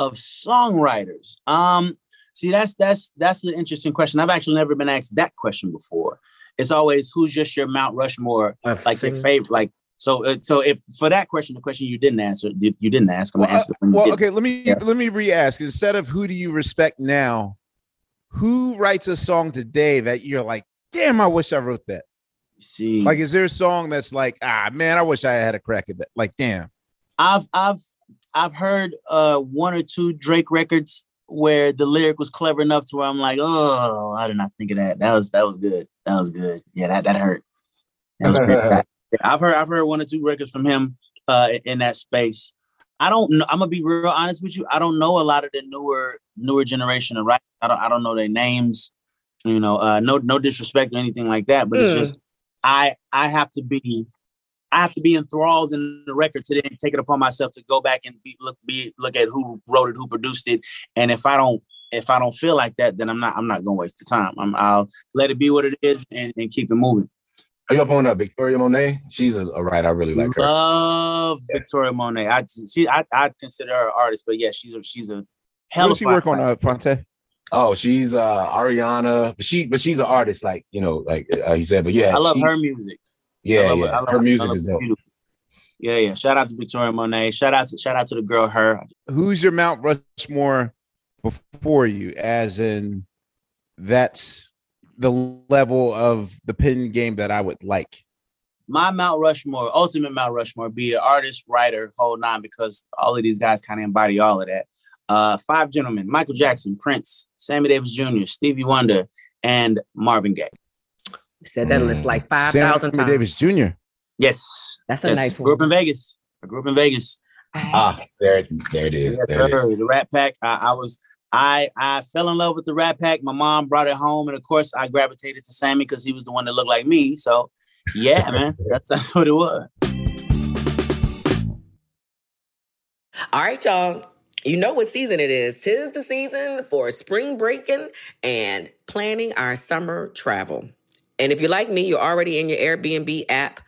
Of songwriters. Um, See, that's that's that's an interesting question. I've actually never been asked that question before. It's always who's just your Mount Rushmore, I've like your favorite, like so. Uh, so if for that question, the question you didn't answer, you, you didn't ask. I'm gonna Well, ask uh, it when you well okay, let me Yeah. let me re-ask. Instead of who do you respect now, who writes a song today that you're like, damn, I wish I wrote that. See, Like, is there a song that's like, ah, man, I wish I had a crack at that? Like, damn. I've I've I've heard uh one or two Drake records where the lyric was clever enough to where I'm like, oh, I did not think of that. That was that was good. That was good. Yeah, that that hurt. That was great. I've heard I've heard one or two records from him uh in that space. I don't know. I'm gonna be real honest with you. I don't know a lot of the newer newer generation of rap. I don't I don't know their names. You know, uh no no disrespect or anything like that, but it's Mm. just I I have to be I have to be enthralled in the record today and take it upon myself to go back and be look be look at who wrote it, who produced it, and if I don't if I don't feel like that, then I'm not I'm not gonna waste the time. I'm, I'll let it be what it is and, and keep it moving. Are you up on uh, Victoria Monet? She's a, a writer. I really like her. Love Victoria Monet. I she I I consider her an artist, but yeah, she's a she's a hell does she work on, uh, Phonte? Oh, she's uh Ariana. But she but she's an artist, like you know, like uh, you said. But yeah, I love she- her music. Yeah, love yeah. Love her music is dope. beautiful. Yeah, yeah. Shout out to Victoria Monet. Shout out to shout out to the girl her. Who's your Mount Rushmore before you? As in, that's the level of the pin game that I would like. my Mount Rushmore, ultimate Mount Rushmore, be an artist, writer, whole nine, because all of these guys kind of embody all of that. Uh, five gentlemen: Michael Jackson, Prince, Sammy Davis Jr., Stevie Wonder, and Marvin Gaye. Said that list like five Sammy times. Davis Jr. Yes, That's a yes. nice Grew up in Vegas. I grew up in Vegas. Ah, there, there it is. Yes, There it is. sir. The Rat Pack. I, I was. I I fell in love with the Rat Pack. My mom brought it home, and of course, I gravitated to Sammy because he was the one that looked like me. So, yeah, man, that's that's what it was. All right, y'all. You know what season it is. Tis the season for spring breaking and planning our summer travel. And if you're like me, you're already in your Airbnb app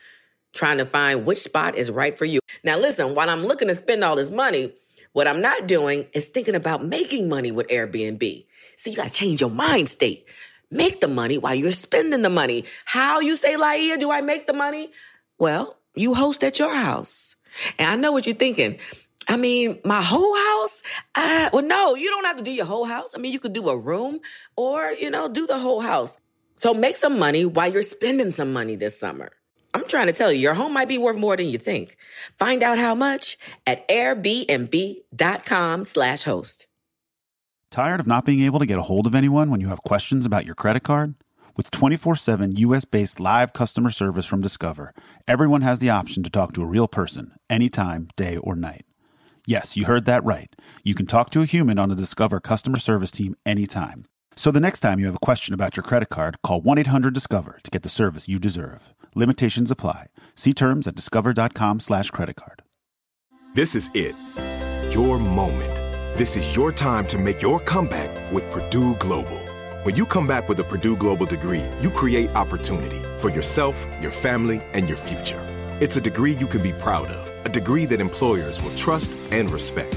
trying to find which spot is right for you. Now, listen, while I'm looking to spend all this money, what I'm not doing is thinking about making money with Airbnb. See, you got to change your mind state. Make the money while you're spending the money. How you say, Laiya, do I make the money? Well, you host at your house. And I know what you're thinking. I mean, my whole house? Uh, well, no, you don't have to do your whole house. I mean, you could do a room or, you know, do the whole house. So make some money while you're spending some money this summer. I'm trying to tell you, your home might be worth more than you think. Find out how much at airbnb.com slash host. Tired of not being able to get a hold of anyone when you have questions about your credit card? With 24 7 US based live customer service from Discover, everyone has the option to talk to a real person anytime, day or night. Yes, you heard that right. You can talk to a human on the Discover customer service team anytime. So the next time you have a question about your credit card, call 1 800 Discover to get the service you deserve. Limitations apply. See terms at discover.com slash credit card. This is it. Your moment. This is your time to make your comeback with Purdue Global. When you come back with a Purdue Global degree, you create opportunity for yourself, your family, and your future. It's a degree you can be proud of, a degree that employers will trust and respect.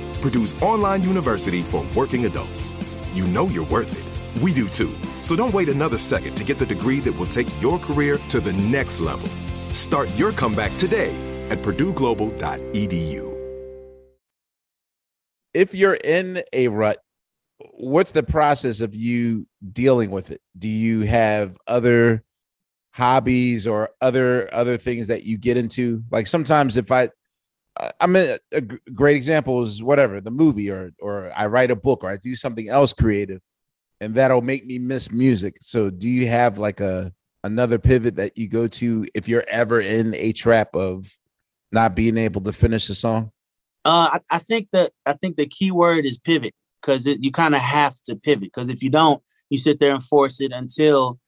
Purdue's online university for working adults. You know you're worth it. We do too. So don't wait another second to get the degree that will take your career to the next level. Start your comeback today at purdueglobal.edu. If you're in a rut, what's the process of you dealing with it? Do you have other hobbies or other other things that you get into? Like sometimes if I I- mean a great example is whatever, the movie or or I write a book or I do something else creative and that'll make me miss music. So do you have like a another pivot that you go to if you're ever in a trap of not being able to finish a song? Uh, I, I think that I think the key word is pivot because you kind of have to pivot because if you don't, you sit there and force it until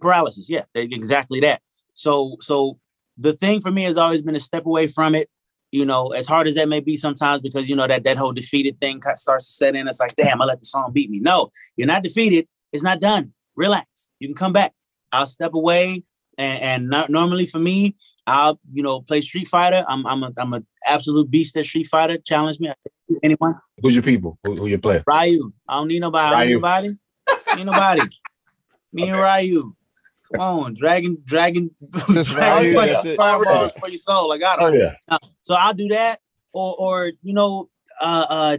paralysis. Yeah, exactly that. So so the thing for me has always been to step away from it. You know, as hard as that may be sometimes, because you know that that whole defeated thing starts to set in. It's like, damn, I let the song beat me. No, you're not defeated. It's not done. Relax. You can come back. I'll step away, and, and not, normally for me, I'll you know play Street Fighter. I'm I'm a I'm a absolute beast at Street Fighter. Challenge me. Anyone? Who's your people? Who, who your player? Ryu. I don't need nobody. Ryu. Nobody. Ain't nobody. Me okay. and Ryu. Come on, dragon, dragon, dragon Ryu, fireballs for your soul. I got it. Oh yeah. Uh, so I'll do that, or or you know, uh, uh,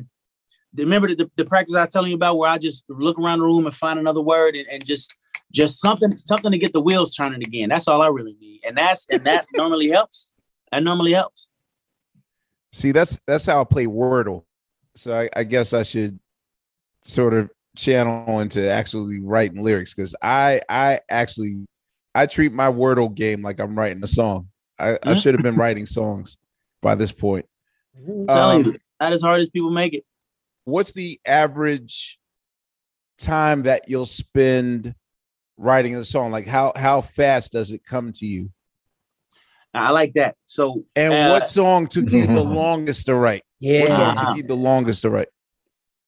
remember the, the practice I was telling you about where I just look around the room and find another word and, and just just something something to get the wheels turning again. That's all I really need, and that's and that normally helps. That normally helps. See, that's that's how I play Wordle. So I, I guess I should sort of channel into actually writing lyrics because I I actually I treat my Wordle game like I'm writing a song. I, I should have been writing songs by this point. I'm telling um, you, not as hard as people make it. What's the average time that you'll spend writing a song? Like how how fast does it come to you? I like that. So and uh, what song took you the longest to write? Yeah. What song took you the longest to write?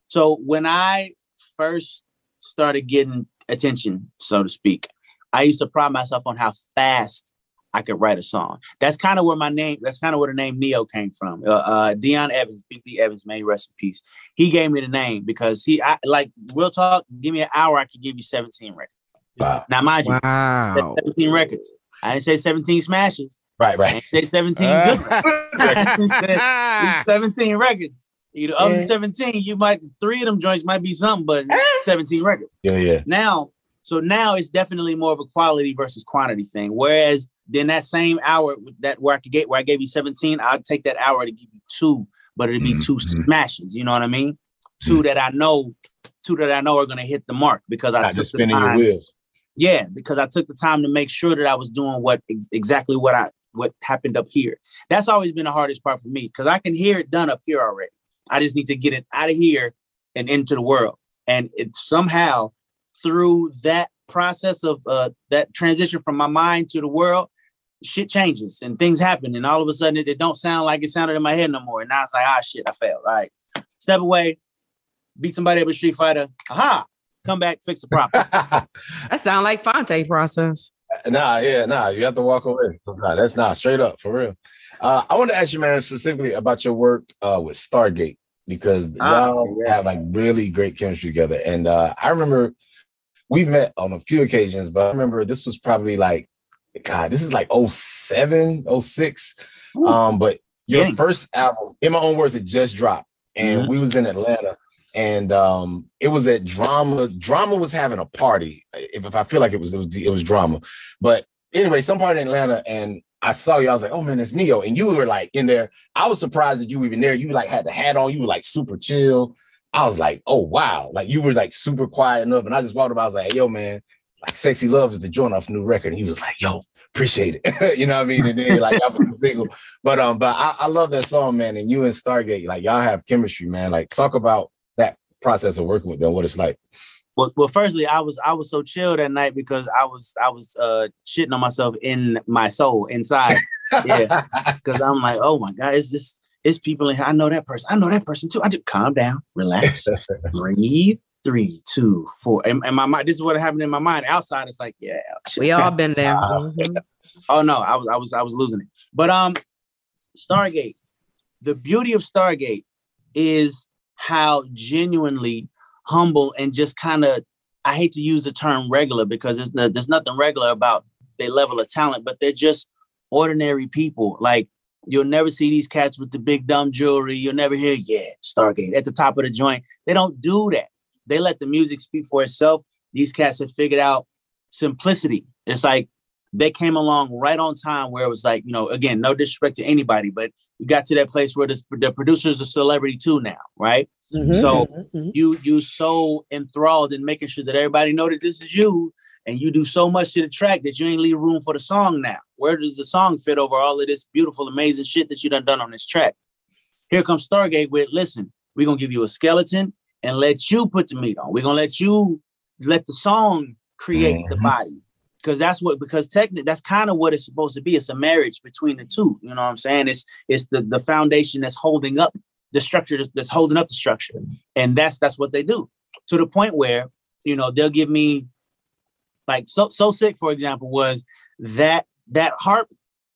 So when I first started getting attention, so to speak, I used to pride myself on how fast I could write a song. That's kind of where my name, that's kind of where the name Ne-Yo came from. Uh, uh, Deon Evans, Big D Evans, may rest in peace. He gave me the name because he, I, like, we'll talk, give me an hour, I could give you 17 records. Wow. Now, mind you, wow. 17 records. I didn't say 17 smashes. Right, right. Say 17 uh, 17 records. You know, of the 17, you might three of them joints might be something, but 17 records. Yeah, yeah. Now, so now it's definitely more of a quality versus quantity thing. Whereas then that same hour that where I could get where I gave you 17, I'd take that hour to give you two, but it'd be mm-hmm. two smashes. You know what I mean? 2 mm-hmm. that I know, two that I know are gonna hit the mark because I Not took the time. Yeah, because I took the time to make sure that I was doing what ex- exactly what I what happened up here. That's always been the hardest part for me because I can hear it done up here already. I just need to get it out of here and into the world. And it somehow through that process of uh, that transition from my mind to the world, shit changes and things happen. And all of a sudden it, it don't sound like it sounded in my head no more. And now it's like, ah, shit, I failed. All right. Step away, beat somebody up with Street Fighter. Aha. Come back, fix the problem. that sound like Phonte process. Nah, yeah, nah. You have to walk away. Nah, that's not straight up for real. Uh, I want to ask you, man, specifically about your work uh, with Stargate because ah, y'all yeah. have like really great chemistry together. And uh, I remember we've met on a few occasions, but I remember this was probably like, God, this is like 07, 06. Um, but your first album, in my own words, it just dropped, and mm-hmm. we was in Atlanta and um, it was at drama. Drama was having a party. If, if I feel like it was, it was, it was drama. But anyway, some part in Atlanta, and I saw you. I was like, oh man, it's Ne-Yo, and you were like in there. I was surprised that you were even there. You like had the hat on. You were like super chill. I was like, oh wow, like you were like super quiet enough. And I just walked up. I was like, yo, man, like "Sexy Love" is the joint off new record. And he was like, yo, appreciate it. you know what I mean? And then like I the single. But um, but I, I love that song, man. And you and Stargate, like y'all have chemistry, man. Like talk about that process of working with them? What it's like? Well, well, firstly, I was I was so chill that night because I was I was uh shitting on myself in my soul inside. Yeah, because I'm like, oh my god, it's this it's people in here. I know that person. I know that person too. I just calm down, relax, breathe. Three, two, four. And, and, my mind, this is what happened in my mind. Outside, it's like, yeah, we all been there. Uh. Oh no, I was, I was, I was losing it. But um, Stargate. The beauty of Stargate is how genuinely humble and just kind of I hate to use the term regular because no, there's nothing regular about their level of talent, but they're just ordinary people. Like you'll never see these cats with the big dumb jewelry. You'll never hear, yeah, Stargate at the top of the joint. They don't do that. They let the music speak for itself. These cats have figured out simplicity. It's like they came along right on time where it was like, you know, again, no disrespect to anybody, but we got to that place where the, the producer's a celebrity too now, right? Mm-hmm, so mm-hmm. you you so enthralled in making sure that everybody know that this is you, and you do so much to the track that you ain't leave room for the song now. Where does the song fit over all of this beautiful, amazing shit that you done done on this track? Here comes Stargate with, listen, we're gonna give you a skeleton and let you put the meat on. We're gonna let you let the song create the Mhm. body because that's what because technically that's kind of what it's supposed to be. It's a marriage between the two you know what i'm saying? It's it's the the foundation that's holding up the structure that's, that's holding up the structure. And that's that's what they do to the point where you know they'll give me like so so sick for example was that that harp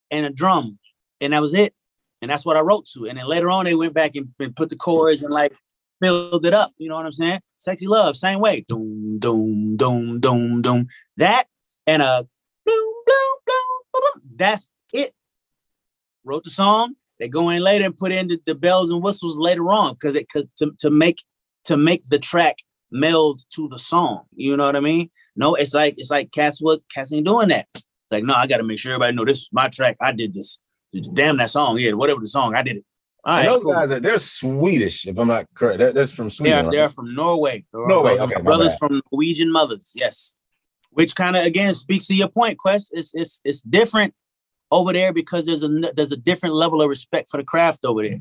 and a drum and that was it. And that's what i wrote to. And then later on they went back and, and put the chords and like filled it up you know what i'm saying? Sexy love same way. Doom doom doom doom doom. That and a bloom bloom bloom that's it wrote the song they go in later and put in the, the bells and whistles later on because it because to, to make to make the track meld to the song you know what i mean no it's like it's like cats was cats ain't doing that like no i gotta make sure everybody know this is my track i did this damn that song yeah whatever the song i did it all right those cool. guys are they're Swedish, if I'm not correct. That, that's from They're, Sweden. right? they're from Norway. They're Norway, okay, brothers from Norwegian mothers. Yes, which kind of again speaks to your point, Quest. It's it's it's different over there because there's a there's a different level of respect for the craft over there.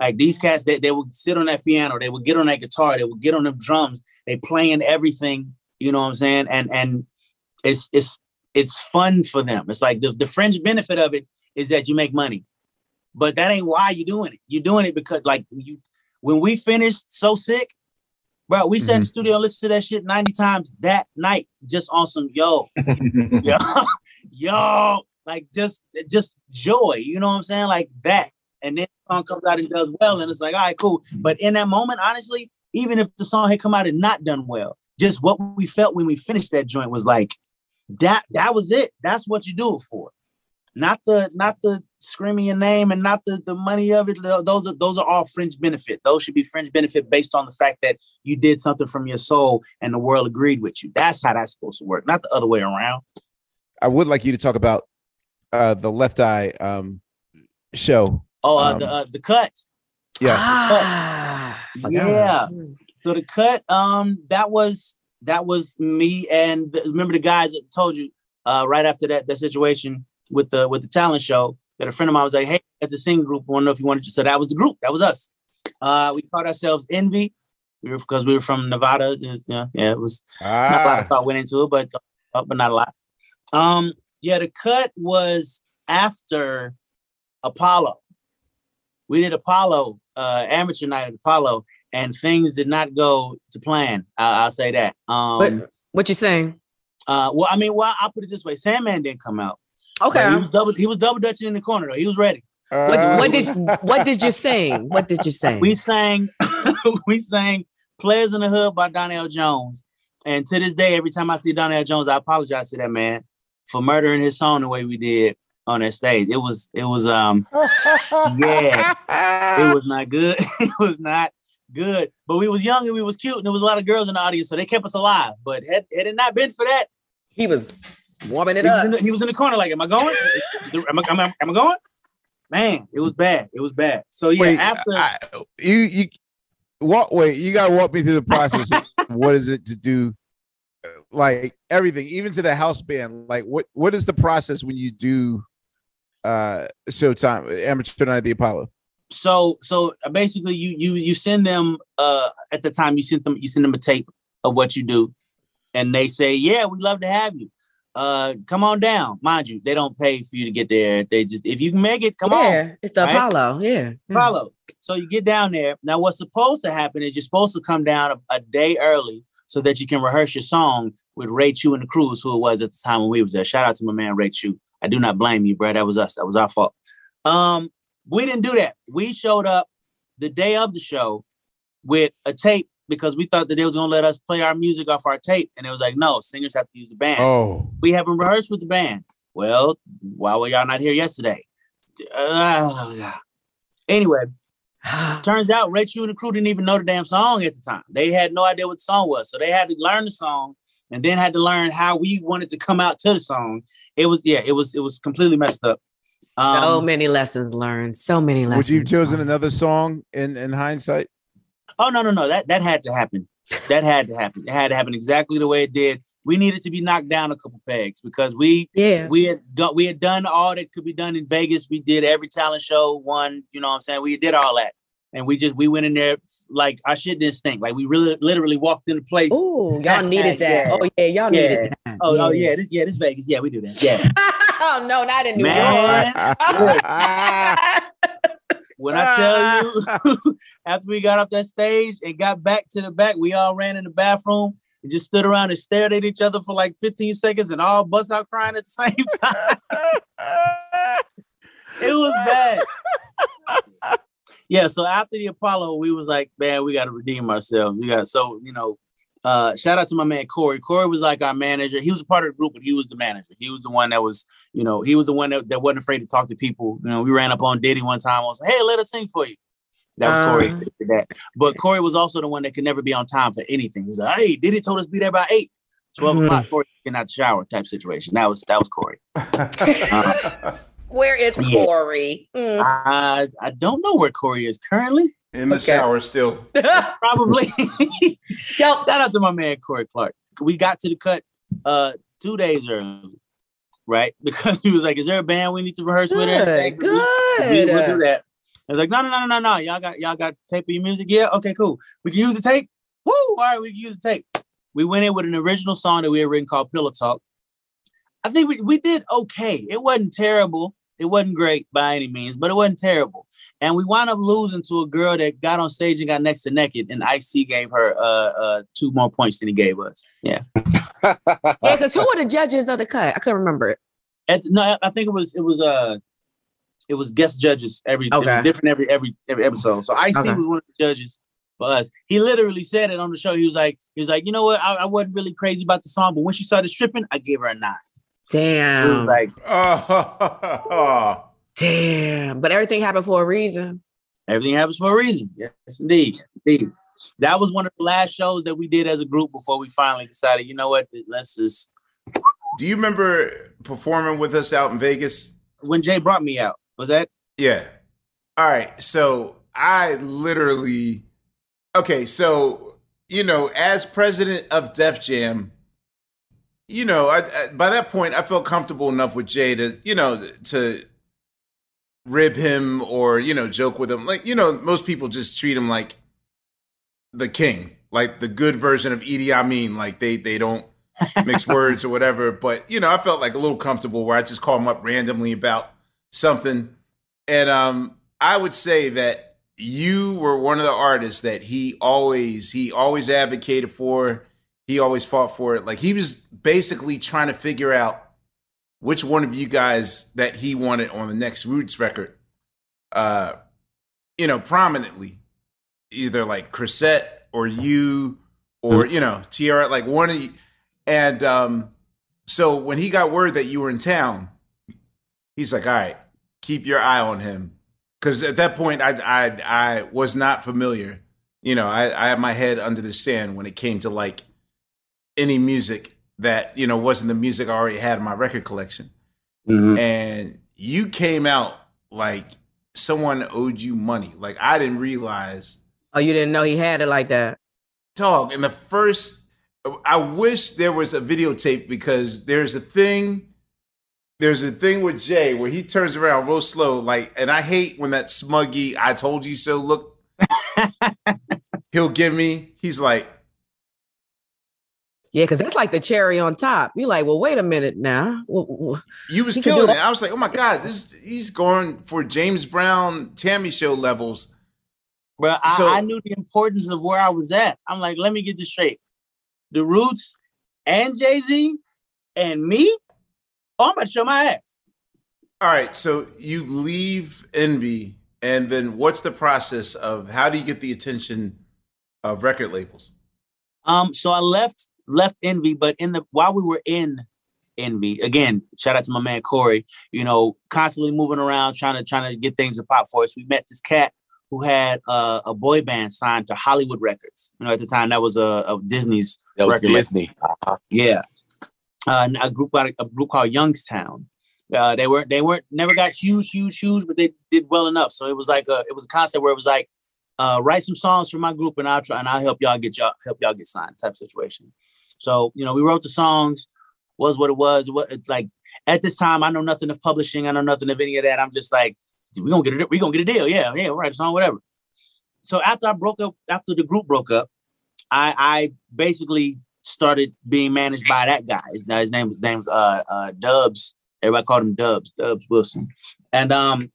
Like these cats, they, they would sit on that piano, they would get on that guitar, they would get on them drums, they playing everything. You know what I'm saying? And and it's it's it's fun for them. It's like the, the fringe benefit of it is that you make money, but that ain't why you're doing it. You're doing it because like you when we finished so sick, bro, we sat in mm-hmm. the studio and listened to that shit 90 times that night, just on some yo, yo, yo, like just just joy, you know what I'm saying? Like that. And then the song comes out and does well, and it's like, all right, cool. Mm-hmm. But in that moment, honestly, even if the song had come out and not done well, just what we felt when we finished that joint was like, that that was it. That's what you do it for. Not the not the screaming your name and not the the money of it. Those are those are all fringe benefit. Those should be fringe benefit based on the fact that you did something from your soul and the world agreed with you. That's how that's supposed to work, not the other way around. I would like you to talk about uh, the Left Eye um, show. Oh, uh, Um, the uh, the cut. Yes. Ah, Yeah. So the cut, um, that was that was me and the- remember the guys that told you uh right after that that situation with the with the talent show that a friend of mine was like, hey, at the singing group, I want to know if you wanted to. So that was the group. That was us. Uh, we called ourselves Envy. We were because we were from Nevada. Just, yeah, yeah, it was not a lot Ah, of thought went into it, but uh, but not a lot. Um, yeah, the cut was after Apollo. We did Apollo, uh, amateur night at Apollo, and things did not go to plan. I- I'll say that. Um, What, what you saying? uh, well, I mean, well, I'll put it this way: Sandman didn't come out. Okay. But he was double. He was double dutching in the corner though. He was ready. What, uh, what did what did you sing? What did you sing? We sang, we sang "Players in the Hood" by Donell Jones, and to this day, every time I see Donell Jones, I apologize to that man for murdering his song the way we did on that stage. It was, it was, um, yeah, it was not good. it was not good. But we was young and we was cute, and there was a lot of girls in the audience, so they kept us alive. But had, had it not been for that, he was warming it he was, up. in the, he was in the corner like, "Am I going? am, I, am, I, am I going?" Man, it was bad. It was bad. So yeah, Wait, after I, you you walk. Wait, you gotta walk me through the process. what is it to do? uh, Like everything, even to the house band. Like what what is the process when you do uh Showtime Amateur Night at the Apollo? so so basically you you you send them uh at the time you sent them you send them a tape of what you do and they say yeah we'd love to have you uh come on down mind you they don't pay for you to get there they just if you can make it come on yeah, it's the right? Apollo. Yeah. follow so you get down there now what's supposed to happen is you're supposed to come down a, a day early so that you can rehearse your song with Ray Chew and the crews who it was at the time when we was there shout out to my man Ray Chew I do not blame you bro that was us that was our fault um we didn't do that. We showed up the day of the show with a tape because we thought that they was gonna let us play our music off our tape, and it was like, no, singers have to use the band. Oh, We haven't rehearsed with the band. Well, why were y'all not here yesterday? Uh, anyway, turns out Ray Chew and the crew didn't even know the damn song at the time. They had no idea what the song was, so they had to learn the song and then had to learn how we wanted to come out to the song. It was yeah, it was it was completely messed up. Um, so many lessons learned. So many lessons. would you have chosen learned. another song in in hindsight? Oh no, no, no. That that had to happen. That had to happen. It had to happen exactly the way it did. We needed to be knocked down a couple pegs because we Yeah. we had got we had done all that could be done in Vegas. We did every talent show, one, you know what I'm saying? We did all that. and we just we went in there like our shit didn't stink. Like we really literally walked into place. Ooh, y'all needed that. Yeah. Oh yeah, y'all Yeah. needed that. Oh, oh yeah, this yeah, this Vegas. Yeah, we do that. Yeah. oh no, not in New York. when I tell you, ah. after we got off that stage and got back to the back, we all ran in the bathroom and just stood around and stared at each other for like 15 seconds and all bust out crying at the same time. it was bad. yeah, so after the Apollo, we was like, man, we got to redeem ourselves. We got so you know. Uh, shout out to my man Corey. Corey was like our manager. He was a part of the group, but he was the manager. He was the one that was, you know, he was the one that, that wasn't afraid to talk to people. You know, we ran up on Diddy one time. I was like, hey, let us sing for you. That was Corey. Uh. that. But Corey was also the one that could never be on time for anything. He was like, hey, Diddy told us to be there by eight. 12 Mhm. o'clock, Corey getting out the shower type situation. That was that was Corey. Uh, Where is Yeah. Corey? Mm. I I don't know where Corey is currently. In the Okay. shower still. Probably. Yo, Shout out to my man Corey Clark. We got to the cut uh two days early, right? Because he was like, "Is there a band we need to rehearse with?" and good, We, we, good. will do that. I was like, "No, no, no, no, no, no. Y'all got y'all got tape of your music? Yeah, okay, cool. We can use the tape. Woo! All right, we can use the tape." We went in with an original song that we had written called Pillow Talk. I think we, we did okay. It wasn't terrible. It wasn't great by any means, but it wasn't terrible. And we wound up losing to a girl that got on stage and got next to naked, and IC gave her uh, uh, two more points than he gave us. Yeah. Yeah, because who were the judges of the cut? I couldn't remember it. At, no, I think it was it was uh it was guest judges every it was Okay. different every every every episode. So IC Okay. was one of the judges for us. He literally said it on the show. He was like, he was like, you know what? I, I wasn't really crazy about the song, but when she started stripping, I gave her a nine. It was Damn. like Oh, Damn. But everything happened for a reason. everything happens for a reason. Yes, indeed. Yes, indeed. That was one of the last shows that we did as a group before we finally decided, you know what? Let's just do you remember performing with us out in Vegas? when Jay brought me out, was that Yeah. All right. So I literally, okay. So, you know, as president of Def Jam, you know, I, I, by that point, I felt comfortable enough with Jay to, you know, to rib him or, you know, joke with him. Like, you know, most people just treat him like the king, like the good version of Idi Amin. Like they, they don't mix words or whatever. But, you know, I felt like a little comfortable where I just call him up randomly about something. And um, I would say that you were one of the artists that he always he always advocated for. He always fought for it. Like he was basically trying to figure out which one of you guys that he wanted on the next Roots record. Uh, you know, prominently, either like Chrisette or you or you know Teairra, like one of you. And um, so when he got word that you were in town, he's like, "All right, keep your eye on him," because at that point, I I I was not familiar. You know, I I had my head under the sand when it came to like any music that you know wasn't the music I already had in my record collection. Mm-hmm. And you came out like someone owed you money. Like I didn't realize Oh, you didn't know he had it like that. dog in the first i wish there was a videotape because there's a thing there's a thing with jay where he turns around real slow like and i hate when that smuggy i told you so look he'll give me he's like Yeah, because that's like the cherry on top. You're like, well, wait a minute now. Well, well, you was He killing it i was like oh my god this he's going for james brown T.A.M.I. show levels Bro, I, So- I knew the importance of where I was at. I'm like, let me get this straight. The Roots and Jay Z and me, oh, I'm about to show my ass. all right so you leave envy and then what's the process of how do you get the attention of record labels Um, so I left left Envy, but in the while we were in Envy, again, shout out to my man Corey. You know, constantly moving around, trying to trying to get things to pop for us. We met this cat who had uh, a boy band signed to Hollywood Records. You know, at the time that was a, a Disney's That was record. Disney. Uh-huh. Yeah, uh, a group called- a group called Youngstown. Uh, they weren't they weren't never got huge, huge, huge, but they did well enough. So it was like a it was a concept where it was like, uh, write some songs for my group and I'll try and I'll help y'all get y'all help y'all get signed type situation. So you know we wrote the songs, was what it was. What like at this time I know nothing of publishing. I know nothing of any of that. I'm just like we gonna get it. We gonna get a deal. Yeah, yeah, write a song, whatever. so after I broke up, after the group broke up, I I basically started being managed by that guy. His, his name his name's uh uh Dubs. Everybody called him Dubs, Dubs Wilson. And um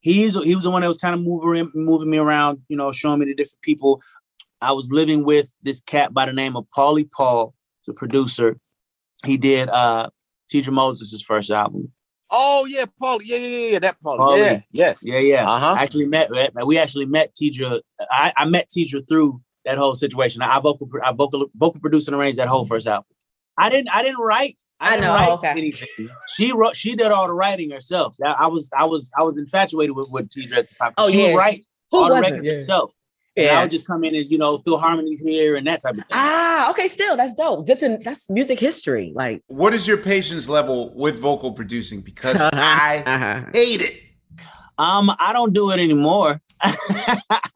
he's he was the one that was kind of moving moving me around, you know, showing me the different people. I was living with this cat by the name of Paulie Paul, the producer. He did uh Teedra Moses' first album. Oh yeah, Paul. Yeah, yeah, yeah. That Paul. Paulie. Yeah, yes. Yeah, yeah. Uh huh. I actually met we actually met Teedra. I, I met Teedra through that whole situation. I vocal I vocal vocal produced and arranged that whole first album. I didn't I didn't write. I, I didn't know, write okay. anything. She wrote she did all the writing herself. That- I was I was I was infatuated with, with Teedra at the time. Oh, she yeah. would write Who all the wasn't? records Yeah. herself. And I Yeah. would just come in and you know throw harmonies here and that type of thing. Ah, okay. Still, that's dope. That's an, that's music history. Like, What is your patience level with vocal producing? Because I uh-huh. hate it. Um, I don't do it anymore.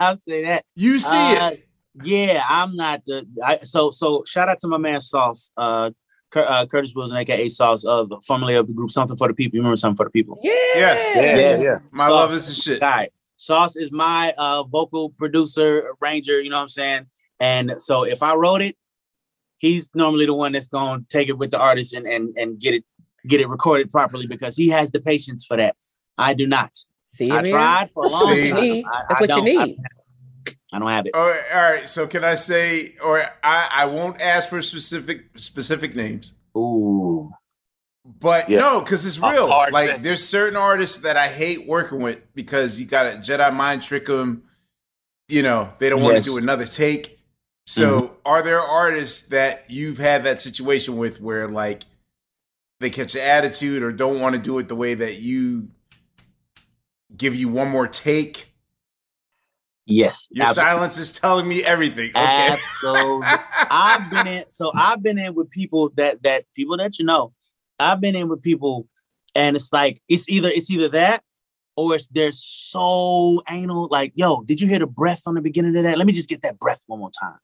I'll say that. You see Uh, it. Yeah, I'm not the. I, so so shout out to my man Sauce, uh, Cur- uh Curtis Wilson, aka Sauce, of the formerly of the group Something for the People. You remember Something for the People? Yeah. Yes. Yeah, Yes. yeah. My Sauce. love is the shit. Guy. Sauce is my uh vocal producer, arranger, you know what I'm saying? And so if I wrote it, he's normally the one that's gonna take it with the artist and and, and get it get it recorded properly because he has the patience for that. I do not. See, I man? tried for a long See? time. Need. I- That's I what you don't- I- need. I don't have it. All right, all right. So can I say, or I, I won't ask for specific specific names, Ooh. But Yeah. no, because it's real. Like there's certain artists that I hate working with because you got to Jedi mind trick them. You know, they don't want Yes. to do another take. So, mm-hmm. are there artists that you've had that situation with where like they catch an attitude or don't want to do it the way that you give you one more take? Yes. Your absolutely. silence is telling me everything. Okay. Absolutely. I've been in so I've been in with people that that people that you know. I've been in with people and it's like it's either it's either that or it's they're so anal like yo did you hear the breath on the beginning of that let me just get that breath one more time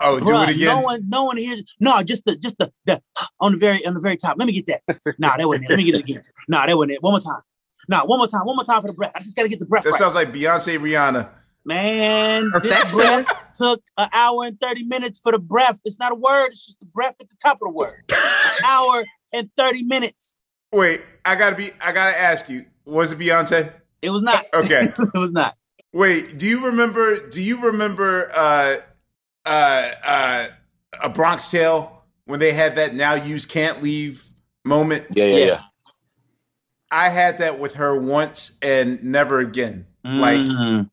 oh, do it again. no one no one hears no just the just the, the on the very on the very top let me get that nah that wasn't it let me get it again nah that wasn't it one more time nah one more time one more time for the breath I just gotta get the breath that right. sounds like Beyonce Rihanna. Man, this breath took an hour and 30 minutes for the breath. It's not a word, it's just the breath at the top of the word. An hour and 30 minutes. Wait, I gotta be. I gotta ask you. Was it Beyonce? It was not. Okay. it was not. Wait. Do you remember? Do you remember? Uh, uh, uh, a Bronx Tale when they had that "Now Use Can't Leave" moment. Yeah, yeah, Yes. I had that with her once and never again. Like Mm.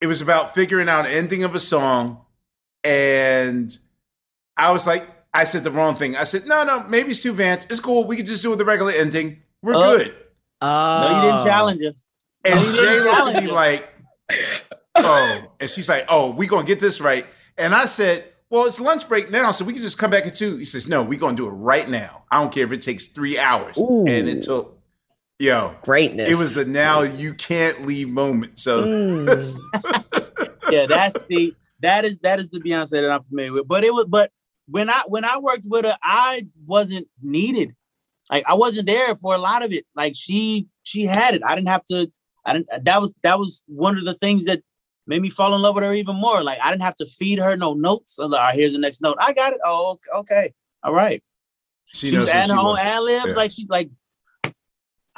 it was about figuring out ending of a song, and I was like, I said the wrong thing. I said, no, no, maybe it's too Vance. It's cool. We could just do it with the regular ending. We're Oh. good. no, you didn't challenge her. And No, you didn't Jay looked at me like, oh, and she's like, oh, we gonna get this right. And I said, well, it's lunch break now, so we can just come back at two. He says, no, we're gonna do it right now. I don't care if it takes three hours. Ooh. And it took, yo, Greatness. it was the now you can't leave moment. So Mm. Yeah, that's the that is that is the Beyonce that I'm familiar with. But it was but when I when I worked with her, I wasn't needed. Like I wasn't there for a lot of it. Like she she had it. I didn't have to. I didn't. That was that was one of the things that made me fall in love with her even more. Like I didn't have to feed her no notes. Like, "All right, here's the next note. I got it. Oh, ok- okay, all right. she, She, was adding her own ad libs. Yeah. Like she like.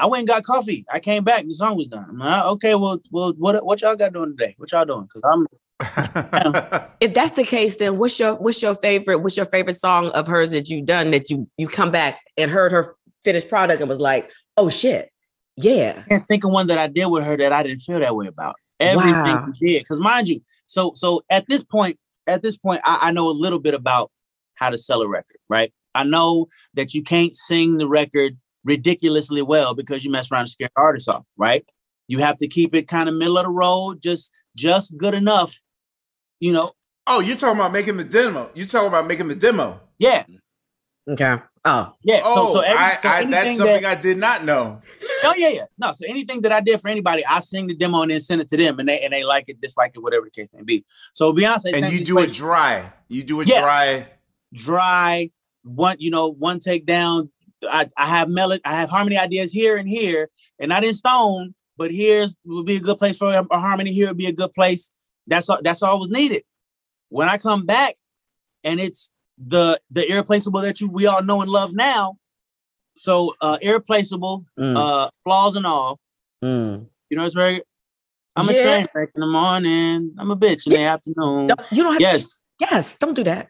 I went and got coffee. I came back. The song was done. I'm like, oh, okay, well, well, what what y'all got doing today? What y'all doing? Because I'm if that's the case, then what's your what's your favorite what's your favorite song of hers that you've done that you you come back and heard her finished product and was like, oh shit, yeah. I can't think of one that I did with her that I didn't feel that way about. Everything Wow. we did, because mind you, so so at this point, at this point, I, I know a little bit about how to sell a record, right? I know that you can't sing the record ridiculously well because you mess around and scare artists off, right? You have to keep it kind of middle of the road, just just good enough, you know. oh, you're talking about making the demo. You're talking about making the demo. Yeah, Okay. Oh, yeah. Oh, so so, every, I, so I, that's something that, I did not know. Oh yeah, yeah. No, so anything that I did for anybody, I sing the demo and then send it to them, and they and they like it, dislike it, whatever the case may be. So Beyonce And you me do it dry. You do it Yeah. dry. dry, one you know, one take down. I, I have melody, I have harmony ideas here and here, and not in stone, but here's would be a good place for a, a harmony. Here would be a good place. That's all. That's all was needed. When I come back, and it's the the irreplaceable that you we all know and love now. So uh irreplaceable, Mm. uh flaws and all. Mm. You know, it's very. I'm a train wreck in the morning. I'm a bitch in the afternoon. Don't- you don't have Yes, yes, don't do that.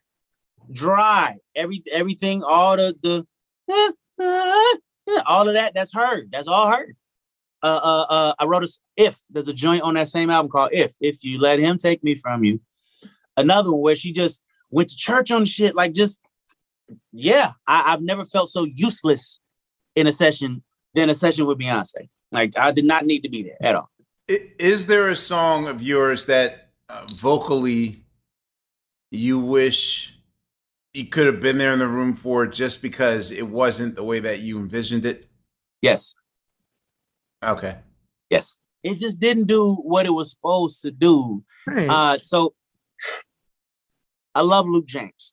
dry. Every everything, all the the all of that. That's her. That's all her. Uh, uh, uh, I wrote a if there's a joint on that same album called if if you let him take me from you. Another one where she just went to church on shit like just yeah. I, I've never felt so useless in a session than a session with Beyonce. Like I did not need to be there at all. Is there a song of yours that uh, vocally you wish you could have been there in the room for just because it wasn't the way that you envisioned it? Yes. Okay. Yes. It just didn't do what it was supposed to do. Right. Uh, so I love Luke James.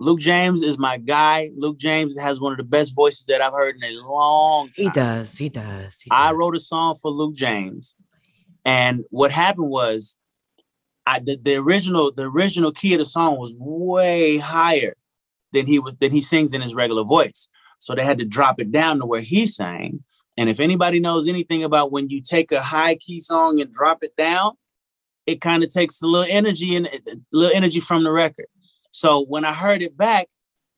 Luke James is my guy. Luke James has one of the best voices that I've heard in a long time. he does. He does. he I wrote a song for Luke James, and what happened was, I the, the original the original key of the song was way higher than he was than he sings in his regular voice. So they had to drop it down to where he sang. And if anybody knows anything about when you take a high key song and drop it down, it kind of takes a little energy and a little energy from the record. So when I heard it back,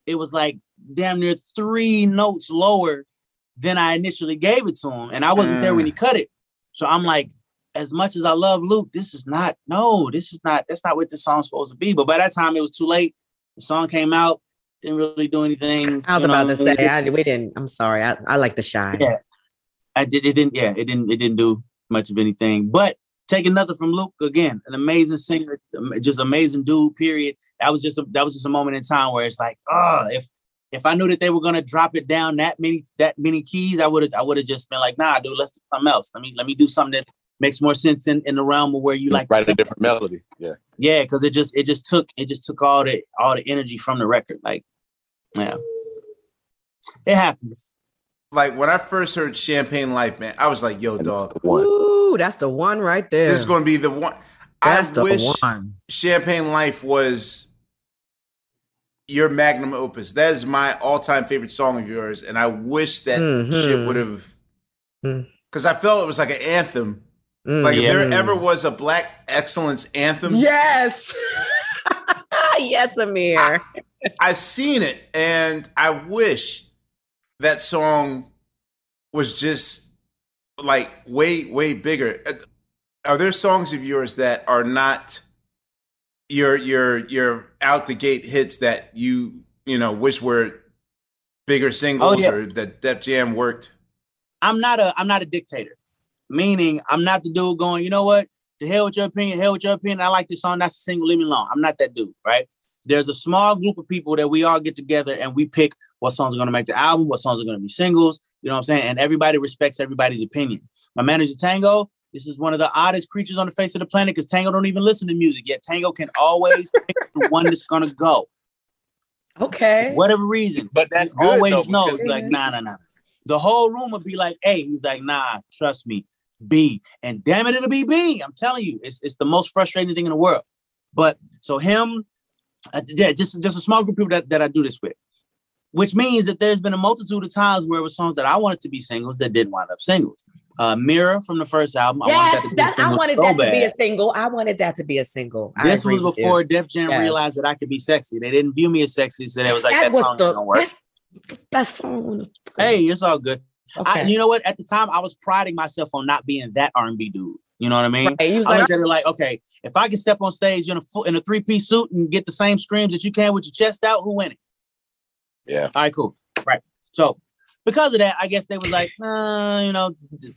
it was like damn near three notes lower than I initially gave it to him. And I wasn't there when he mm. cut it. So I'm like, as much as I love Luke, this is not, no, this is not, that's not what the song's supposed to be. But by that time it was too late. The song came out, didn't really do anything. I was you know, about to say just- I, we didn't. I'm sorry. I, I like the shine. Yeah. I did it didn't, yeah, it didn't, it didn't do much of anything. But take another from Luke again, an amazing singer, just amazing dude, period. That was just a that was just a moment in time where it's like, oh, if if I knew that they were gonna drop it down that many that many keys, I would have I would have just been like, nah, dude, let's do something else. Let me let me do something that makes more sense in, in the realm of where you like to write a sing. different melody. Yeah. Yeah, because it just it just took it just took all the all the energy from the record. Like, yeah. It happens. Like when I first heard Champagne Life, man, I was like, yo, And dog, the. Ooh, that's the one right there. this is going to be the one. that's I the wish one. Champagne Life was your magnum opus. That is my all-time favorite song of yours, and I wish that Mhm. shit would have, Mm. because I felt it was like an anthem. Mm, Like if there ever was a Black Excellence anthem, Yes. yes, Amir. I've seen it, and I wish that song was just like way, way bigger. Uh, Are there songs of yours that are not your your your out the gate hits that you you know wish were bigger singles yeah. or that Def Jam worked? I'm not a I'm not a dictator. Meaning I'm not the dude going, you know what? The hell with your opinion, hell with your opinion. I like this song. That's a single, leave me alone. I'm not that dude, right? There's a small group of people that we all get together and we pick what songs are gonna make the album, what songs are gonna be singles, you know what I'm saying? And everybody respects everybody's opinion. My manager Tango, this is one of the oddest creatures on the face of the planet because Tango don't even listen to music yet. Tango can always pick the one that's gonna go. Okay. Whatever reason. But that's good, always though, knows like mm-hmm. nah nah nah the whole room would be like hey, he's like nah trust me b and damn it it'll be b i'm telling you it's, it's the most frustrating thing in the world but so him uh, yeah just just a small group of people that, that i do this with which means that there's been a multitude of times where it was songs that i wanted to be singles that didn't wind up singles uh mirror from the first album Yes, I wanted that to be a that, wanted so that to be a single. I wanted that to be a single. I this was before Def Jam Yes. realized that I could be sexy. They didn't view me as sexy, so they was like, that "That, was song the don't work." that's best song. Hey, it's all good. Okay. I, you know what? At the time, I was priding myself on not being that R and B dude. You know what I mean? Right, he was I like, looked at it like, okay, if I can step on stage in a full, in a three piece suit and get the same screams that you can with your chest out, who winning? Yeah. All right, cool. Right. So because of that, I guess they was like, uh, you know,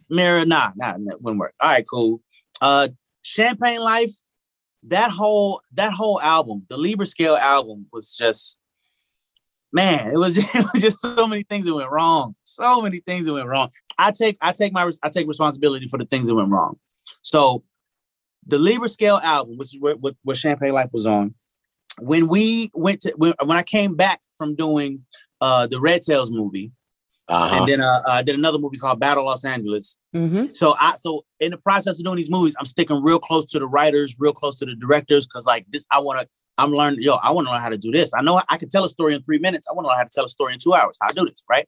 mirror, nah, nah, that wouldn't work. All right, cool. Uh, Champagne Life, that whole that whole album, the Libra Scale album, was just man, it was, it was just so many things that went wrong. So many things that went wrong. I take I take my I take responsibility for the things that went wrong. So the Libra Scale album, which is where, what, what Champagne Life was on, when we went to when, when I came back from doing uh the Red Tails movie, Uh-huh. and then uh, I did another movie called Battle Los Angeles. Mm-hmm. So I so in the process of doing these movies, I'm sticking real close to the writers, real close to the directors, because like this, I want to. I'm learning. Yo, I want to learn how to do this. I know I can tell a story in three minutes. I want to learn how to tell a story in two hours. How to do this, right?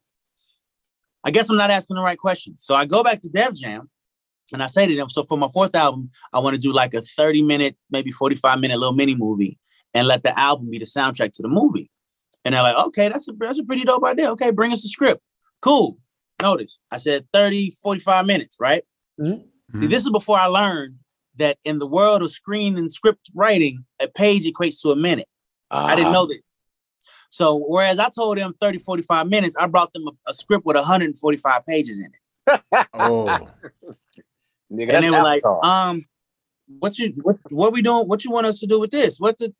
I guess I'm not asking the right questions. So I go back to Def Jam, and I say to them, so for my fourth album, I want to do like a 30 minute, maybe 45 minute little mini movie, and let the album be the soundtrack to the movie. And they're like, okay, that's a that's a pretty dope idea. Okay, bring us a script. Cool. Notice I said 30, 45 minutes, right? Mhm. See, this is before I learned that in the world of screen and script writing, a page equates to a minute. I didn't Uh-huh. know this. So whereas I told them 30, 45 minutes, I brought them a, a script with 145 pages in it. Oh, Nigga, and they were like, Avatar. um, what you what, what we doing? What you want us to do with this? What the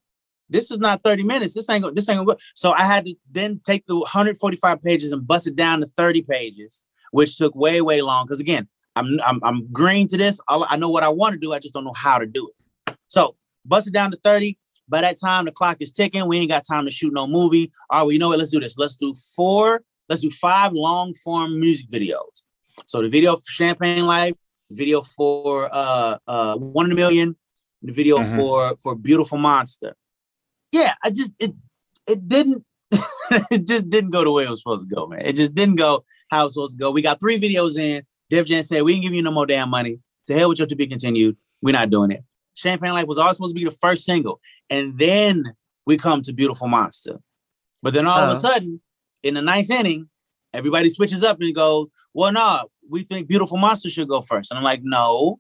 this is not 30 minutes. This ain't go, this ain't gonna go. So I had to then take the 145 pages and bust it down to 30 pages, which took way, way long. Because again, I'm I'm I'm green to this. All- I know what I want to do, I just don't know how to do it. So bust it down to 30. By that time, the clock is ticking. We ain't got time to shoot no movie. All right, well, you know what? Let's do this. Let's do four, let's do five long form music videos. So the video for Champagne Life, video for uh uh one in a million, the video Mhm. for for Beautiful Monster. Yeah, I just it it didn't it just didn't go the way it was supposed to go, man. It just didn't go how it was supposed to go. We got three videos in. Def Jam said, We ain't give you no more damn money. To hell with your to be continued. We're not doing it. Champagne Life was all supposed to be the first single. And then we come to Beautiful Monster. But then all of Oh. a sudden, in the ninth inning, everybody switches up and goes, Well, no, we think Beautiful Monster should go first. And I'm like, No,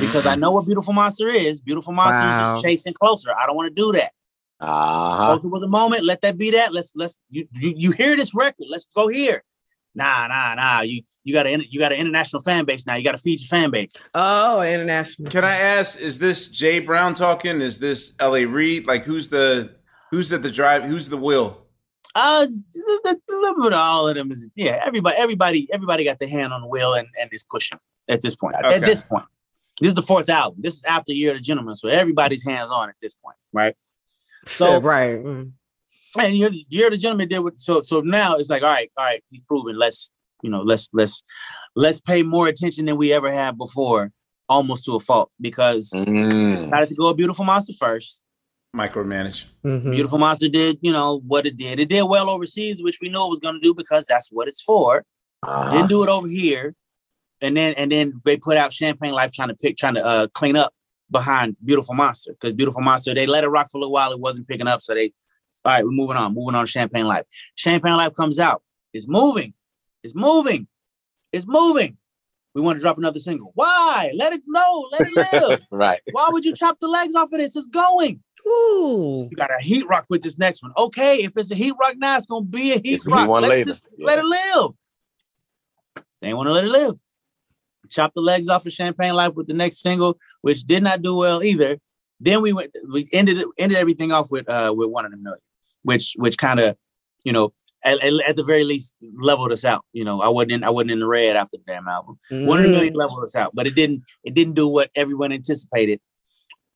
because I know what Beautiful Monster is. Beautiful Monster is just chasing closer. I don't want to do that. Uh-huh. Closer was a moment. Let that be that. Let's let's you, you you hear this record. Let's go here. Nah, nah, nah. You you got a you got an international fan base now. You got to feed your fan base. Oh, international. can I ask? Is this Jay Brown talking? Is this L.A. Reid? Like, who's the who's at the drive? Who's the wheel? Uh, it's- it's a little bit of all of them is yeah. Everybody, everybody, everybody got their hand on the wheel and and is pushing at this point. Okay. At this point, this is the fourth album. This is after Year of the Gentleman, so everybody's hands on at this point, right? So right. Mm. And Year, Year of the Gentleman did what. So so now it's like all right, all right. He's proven. Let's you know let's let's let's pay more attention than we ever have before, almost to a fault because Mm. decided to go a beautiful monster first. Micromanage. Mhm. Beautiful Monster did, you know, what it did. It did well overseas, which we know it was going to do because that's what it's for. Uh-huh. Didn't do it over here, and then and then they put out Champagne Life trying to pick, trying to uh, clean up behind Beautiful Monster because Beautiful Monster they let it rock for a little while. It wasn't picking up, so they all right. We're moving on, moving on to Champagne Life. Champagne Life comes out. It's moving. It's moving. It's moving. We want to drop another single. Why? Let it go. Let it live. right. Why would you chop the legs off of this? It's going. Ooh. You got a heat rock with this next one. Okay, if it's a heat rock now, it's gonna be a heat It's rock. one let, later. this- let it live. They want to let it live. Chop the legs off of Champagne Life with the next single, which did not do well either. Then we went, we ended ended everything off with uh with one in a million, which which kind of, you know, at, at- the very least leveled us out. You know, I wasn't in, I wasn't in the red after the damn album. One in a Mm. million leveled us out, but it didn't it didn't do what everyone anticipated.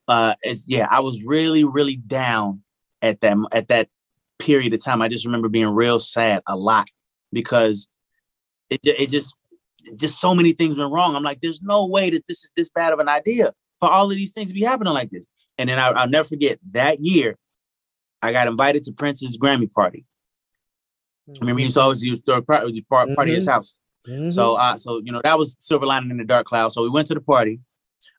Uh, it's yeah, I was really really down at that at that period of time. I just remember being real sad a lot because it it just just so many things went wrong. I'm like, there's no way that this is this bad of an idea for all of these things to be happening like this. And then I, I'll never forget that year, I got invited to Prince's Grammy party. I remember he used to always use throw a party, party at his house. Mhm. So, uh, so you know, that was silver lining in the dark cloud. So we went to the party.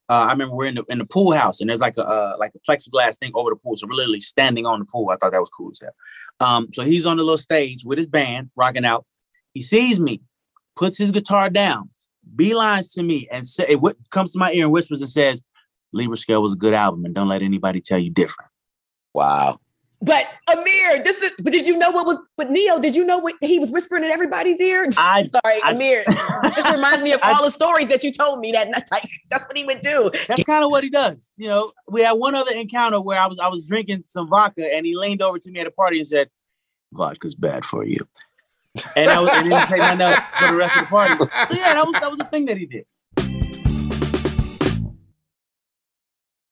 Uh, I remember we're in the in the pool house, and there's like a uh, like a plexiglass thing over the pool, so we're literally standing on the pool. I thought that was cool as hell. Um, so he's on the little stage with his band, rocking out. He sees me, puts his guitar down, beelines to me, and say, what comes to my ear and whispers and says, "Libra Scale was a good album, and don't let anybody tell you different." Wow. But Amir, this is. But did you know what was? But Ne-Yo, did you know what he was whispering in everybody's ear? I Sorry, I- Amir. this reminds me of I- all the stories that you told me that night. Like that's what he would do. That's kind of what he does. You know, we had one other encounter where I was I was drinking some vodka and he leaned over to me at a party and said, "Vodka's bad for you," and I was and he didn't say nothing else for the rest of the party. So yeah, that was that was a thing that he did.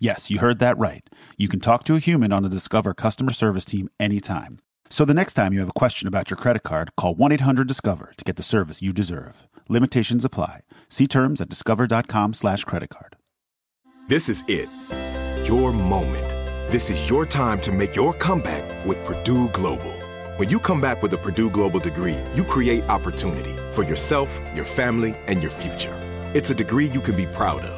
Yes, you heard that right. You can talk to a human on the Discover customer service team anytime. So the next time you have a question about your credit card, call 1 800 Discover to get the service you deserve. Limitations apply. See terms at discover.com slash credit card. This is it. Your moment. This is your time to make your comeback with Purdue Global. When you come back with a Purdue Global degree, you create opportunity for yourself, your family, and your future. It's a degree you can be proud of,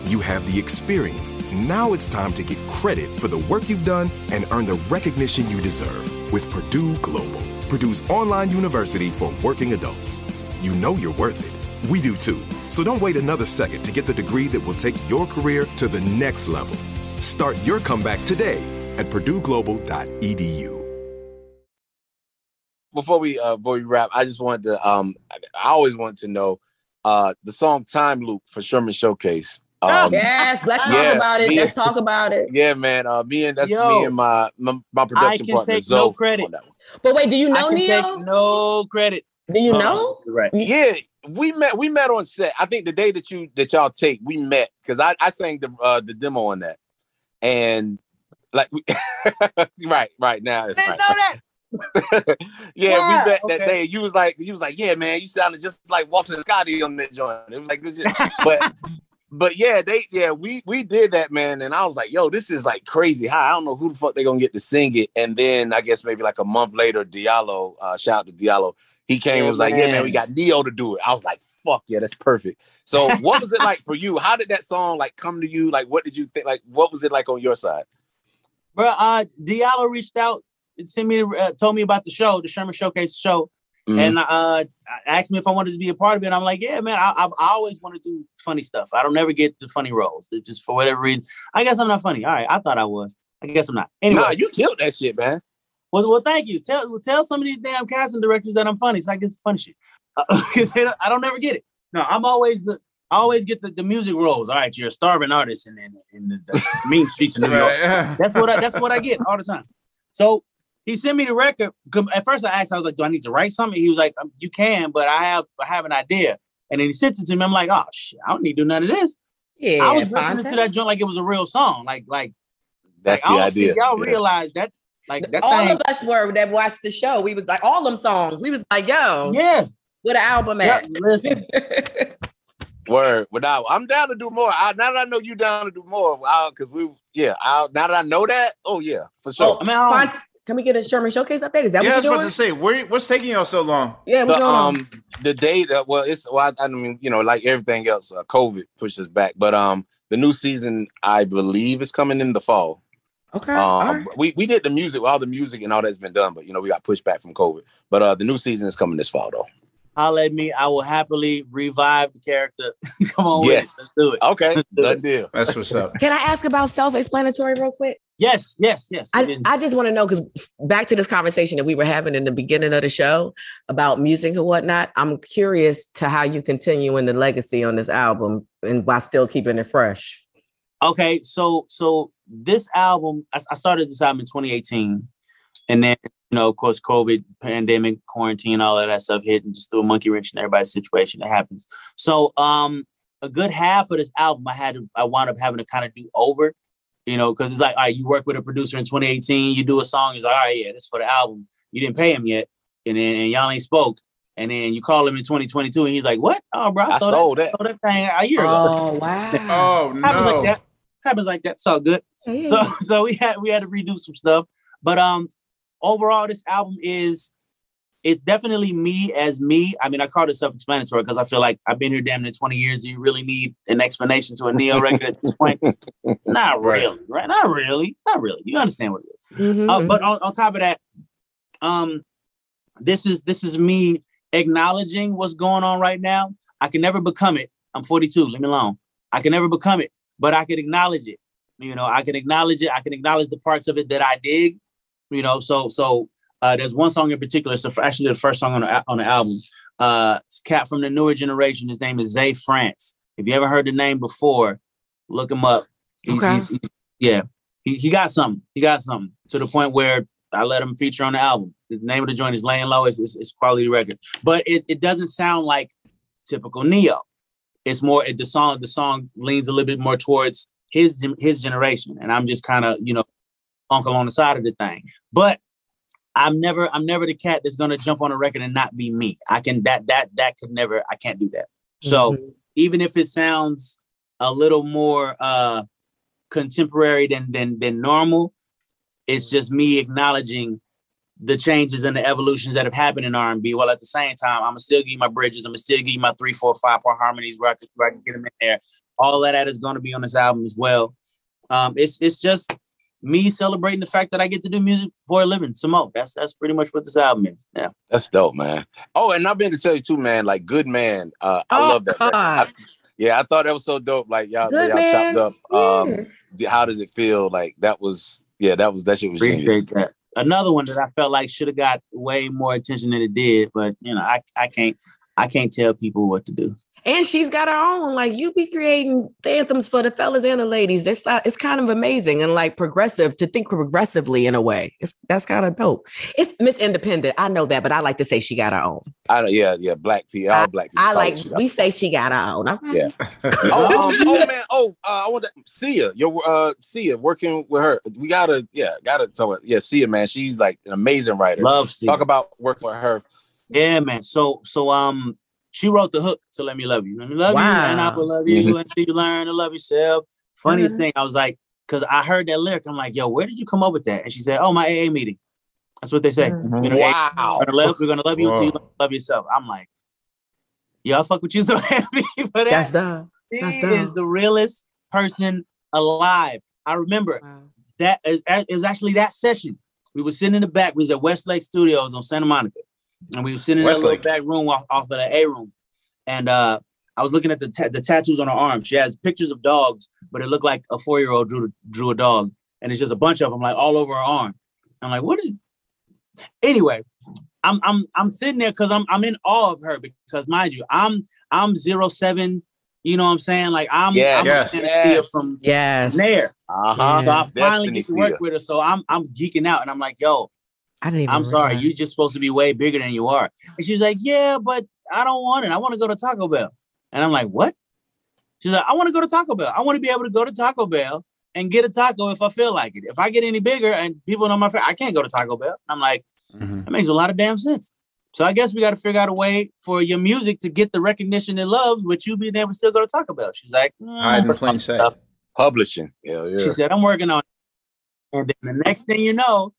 you have the experience. Now it's time to get credit for the work you've done and earn the recognition you deserve with Purdue Global, Purdue's online university for working adults. You know you're worth it. We do too. So don't wait another second to get the degree that will take your career to the next level. Start your comeback today at purdueglobal.edu. Before we uh before we wrap, I just wanted to um I, always wanted to know uh the song Time Loop for Sherman Showcase. Um, yes, let's talk yeah, about it. me Let's and- talk about it. Yeah, man. Uh, me and that's Yo, me and my my, my I production can partner take Zoe no credit. on. But wait, do you know I can Ne-Yo? take no credit. do you Uh, know? Right. Yeah, we met. We met on set. I think the day that you that y'all take, we met because I I sang the uh, the demo on that, and like we, right right now it's Didn't right. know that. yeah, Wow, we met that day. You was like, you was like, yeah, man, you sounded just like Walter Scotty on that joint. It was like, this but, but yeah, they, yeah, we we did that, man. And I was like, yo, this is like crazy. How I don't know who the fuck they gonna get to sing it. And then I guess maybe like a month later, Diallo, uh, shout out to Diallo, he came and was like, yeah, man, man. we got Ne-Yo to do it. I was like, fuck yeah, that's perfect. So, what was it like for you? How did that song like come to you? Like, what did you think? Like, what was it like on your side? Bro, uh, Diallo reached out and sent me, uh, told me about the show, the Sherman Showcase show, Mhm. and uh, asked me if I wanted to be a part of it. I'm like, yeah, man, I, I, I always want to do funny stuff. I don't never get the funny roles. It just for whatever reason, I guess I'm not funny. All right, I thought I was. I guess I'm not. Anyway, Nah, you killed that shit, man. well, well, thank you. Tell tell some of these damn casting directors that I'm funny, so I get some funny shit. Uh, 'cause they don't- I don't never get it. No, I'm always the. I always get the, the music roles. All right, you're a starving artist in, in, in the, the mean streets of New York. Right. That's what I, that's what I get all the time. So he sent me the record. At first, I asked, I was like, "Do I need to write something?" He was like, um, "You can, but I have I have an idea." And then he sent it to me. I'm like, "Oh shit, I don't need to do none of this." Yeah, I was listening Phonte. to that joint like it was a real song. Like like That's like, the idea. y'all Yeah. realize that like that all thing. of us were that watched the show. We was like all them songs. We was like, yo, yeah, what an album yeah. at? Listen, Word. But now I'm down to do more. I, now that I know you down to do more, because we, yeah. I, now that I know that, oh yeah, for sure. I mean, I don't- Fine. Can we get a Sherman Showcase update? Is that Yeah, I what was you're about doing? to say, where, what's taking y'all so long? yeah, what's the going on? um the date, uh, well, it's well, I, I mean, you know, like everything else, uh, COVID pushes back. But um, the new season, I believe, is coming in the fall. Okay. all Um, right. we we did the music, all the music and all that's been done, but you know, we got pushed back from COVID. But uh, the new season is coming this fall, though. Holla at me. I will happily revive the character. Come on, Yes. with it. Let's do it. Okay, good deal. That's what's up. Can I ask about self-explanatory real quick? Yes, yes, yes. I, I just want to know because back to this conversation that we were having in the beginning of the show about music and whatnot. I'm curious to how you continue in the legacy on this album and while still keeping it fresh. Okay, so so this album, I, I started this album in 2018, and then you know, of course, COVID, pandemic, quarantine, all of that stuff hit, and just threw a monkey wrench in everybody's situation. That happens. So um, a good half of this album I had to I wound up having to kind of do over, you know, because it's like, all right, you work with a producer in 2018, you do a song, he's like, all right, yeah, this is for the album. You didn't pay him yet, and then and y'all ain't spoke. And then you call him in 2022, and he's like, "What? Oh, bro, I, I sold, sold that, that. sold that thing a year ago." Oh wow. Oh no. Happens like that. Happens like that. It's all good. Hey. So so we had we had to redo some stuff. But um overall this album is it's definitely me as me. I mean, I call it self-explanatory because I feel like I've been here damn near 20 years. Do you really need an explanation to a Ne-Yo record at this point? Not Right. really, right? Not really. Not really. You understand what it is. Mhm, Uh, but on, on top of that, um, this is this is me acknowledging what's going on right now. I can never become it. I'm 42. Leave me alone. I can never become it, but I can acknowledge it. You know, I can acknowledge it. I can acknowledge the parts of it that I dig. You know, so so uh, there's one song in particular. It's the- actually the first song on the on the album. Uh, it's cat from the newer generation. His name is Zay France. If you ever heard the name before, look him up. He's, Okay. he's, he's yeah, he, he got something. He got something to the point where I let him feature on the album. The name of the joint is Laying Low. It's, it's, it's quality record, but it, it doesn't sound like typical Ne-Yo. It's more it, the song. The song leans a little bit more towards his his generation, and I'm just kind of you know uncle on the side of the thing. But I'm never I'm never the cat that's gonna jump on a record and not be me. I can that that that could never. I can't do that. So Mhm. even if it sounds a little more uh contemporary than than than normal, it's just me acknowledging the changes and the evolutions that have happened in R&B. While at the same time, I'm still give you my bridges. I'm gonna still give you my three, four, five part harmonies where I can, where I can get them in there. All of that is gonna be on this album as well. Um, it's it's just me celebrating the fact that I get to do music for a living. Some more. That's that's pretty much what this album is. Yeah. That's dope, man. Oh, and I've been to tell you too, man. Like, good man. Uh, I Oh, love that. I- yeah, I thought that was so dope. Like y'all, Good y'all man. chopped up. Um, Yeah. the- how does it feel? Like that was, yeah, that was that shit was genius. That. Another one that I felt like should have got way more attention than it did, but you know, I I can't I can't tell people what to do. And she's got her own. Like you be creating anthems for the fellas and the ladies. That's not, it's kind of amazing and like progressive to think progressively in a way. It's that's kind of dope. It's Miss Independent. I know that, but I like to say she got her own. I don't, yeah, yeah, black people, all black people. I like we say she got her own. Okay. Yeah. oh, um, oh man, oh, uh, I want to see You're uh Sia working with her. We gotta, yeah, gotta talk about yeah, see Sia, man. She's like an amazing writer. Love Sia. Talk about working with her. Yeah, man. So so um she wrote the hook to Let Me Love You. Let me love you and I will love you until you learn to love yourself. Funniest Mhm. thing, I was like, because I heard that lyric, I'm like, yo, where did you come up with that? And she said, Oh, my AA meeting. That's what they say. Mhm. You know, Wow. we're gonna love, we're gonna love you until you love yourself. I'm like, yo, I fuck with you so happy for that. That's the She That's is the realest person alive. I remember that is it was actually that session. We were sitting in the back. We was at Westlake Studios on Santa Monica, and we were sitting in that little back room off, off of the A room. And uh, I was looking at the ta- the tattoos on her arm. She has pictures of dogs, but it looked like a four year old drew drew a dog, and it's just a bunch of them like all over her arm. I'm like, what is? Anyway, I'm I'm I'm sitting there because I'm I'm in awe of her because mind you, I'm I'm zero seven. You know what I'm saying? Like I'm, Yes. I'm Yes. looking at Tia Yes. from yes. there. Uh-huh. So I finally Destiny get to work with her. So I'm I'm geeking out and I'm like, yo, I didn't even I'm sorry, realize. you're just supposed to be way bigger than you are. And she's like, Yeah, but I don't want it. I want to go to Taco Bell. And I'm like, What? She's like, I want to go to Taco Bell. I want to be able to go to Taco Bell and get a taco if I feel like it. If I get any bigger and people know my face, I can't go to Taco Bell. I'm like, Mhm. that makes a lot of damn sense. So I guess we got to figure out a way for your music to get the recognition it loves, with you being able to still go to Taco Bell. She's like, "Mm, Hide in plain sight. Publishing. Hell yeah. She said, I'm working on it. And then the next thing you know,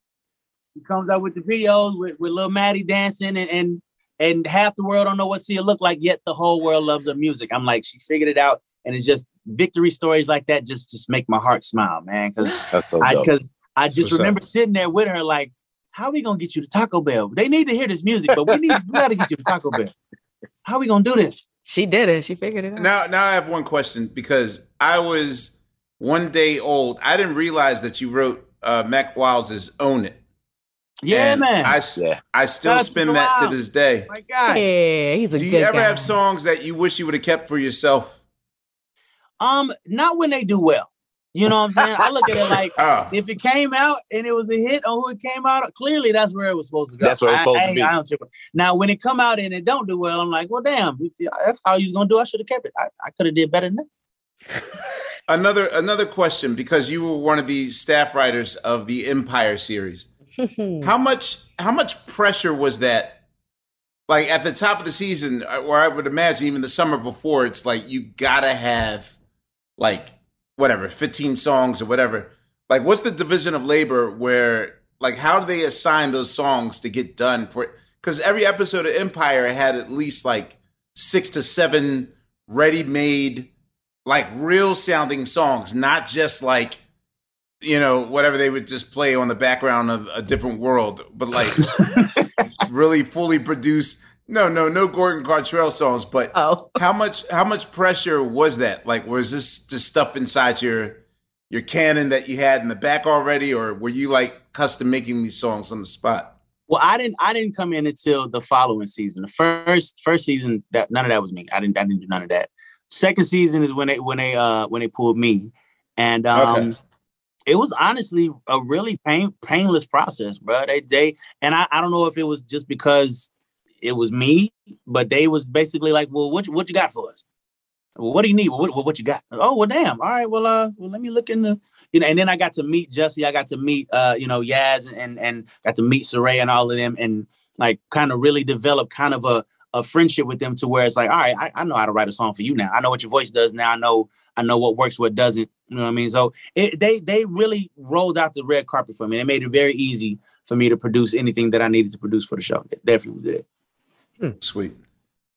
she comes out with the videos with, with little Maddie dancing and, and and half the world don't know what Sia look like, yet the whole world loves her music. I'm like, she figured it out. And it's just victory stories like that just just make my heart smile, man. Cause That's so I because I just what's up. remember sitting there with her, like, how are we gonna get you to Taco Bell? They need to hear this music, but we need we gotta get you to Taco Bell. How we gonna do this? She did it. She figured it out. Now, now I have one question because I was one day old. I didn't realize that you wrote uh, Mack Wilds' "Own It." Yeah, And man. I, s- Yeah. I still That's spin so that to this day. my God. Yeah, he's a Do good you ever guy. have songs that you wish you would have kept for yourself? Um, not when they do well. You know what I'm saying? I look at it like Oh. if it came out and it was a hit on who it came out, clearly that's where it was supposed to go. That's where it was I- supposed I to ain't- be. I don't. Now, when it come out and it don't do well, I'm like, well, damn, if you, that's how you was gonna do. I should have kept it. I, I could have did better than that. Another another question because you were one of the staff writers of the Empire series. how much how much pressure was that? Like at the top of the season, uh, or I would imagine even the summer before, it's like you gotta have like whatever, 15 songs or whatever. Like what's the division of labor where like how do they assign those songs to get done for because every episode of Empire had at least like six to seven ready-made like real sounding songs, not just like you know whatever they would just play on the background of a different world, but like really fully produced. No, no, no Gordon Gartrell songs. But Oh. how much how much pressure was that? Like, was this just stuff inside your your canon that you had in the back already, or were you like custom making these songs on the spot? Well, I didn't. I didn't come in until the following season. The first first season, that none of that was me. I didn't. I didn't do none of that. Second season is when they when they uh when they pulled me, and um, Okay. It was honestly a really pain painless process, bro. They they and I I don't know if it was just because it was me, but they was basically like, well, what you- what you got for us? Well, what do you need? What, what, what you got? Oh, well, damn. All right. Well, uh, well, let me look in the, you know, and then I got to meet Jesse. I got to meet, uh, you know, Yaz and, and got to meet Serayah and all of them and like kind of really develop kind of a, a friendship with them to where it's like, all right, I, I know how to write a song for you now. I know what your voice does now. I know, I know what works, what doesn't. You know what I mean? So it, they, they really rolled out the red carpet for me. They made it very easy for me to produce anything that I needed to produce for the show. It definitely did. Hmm. Sweet.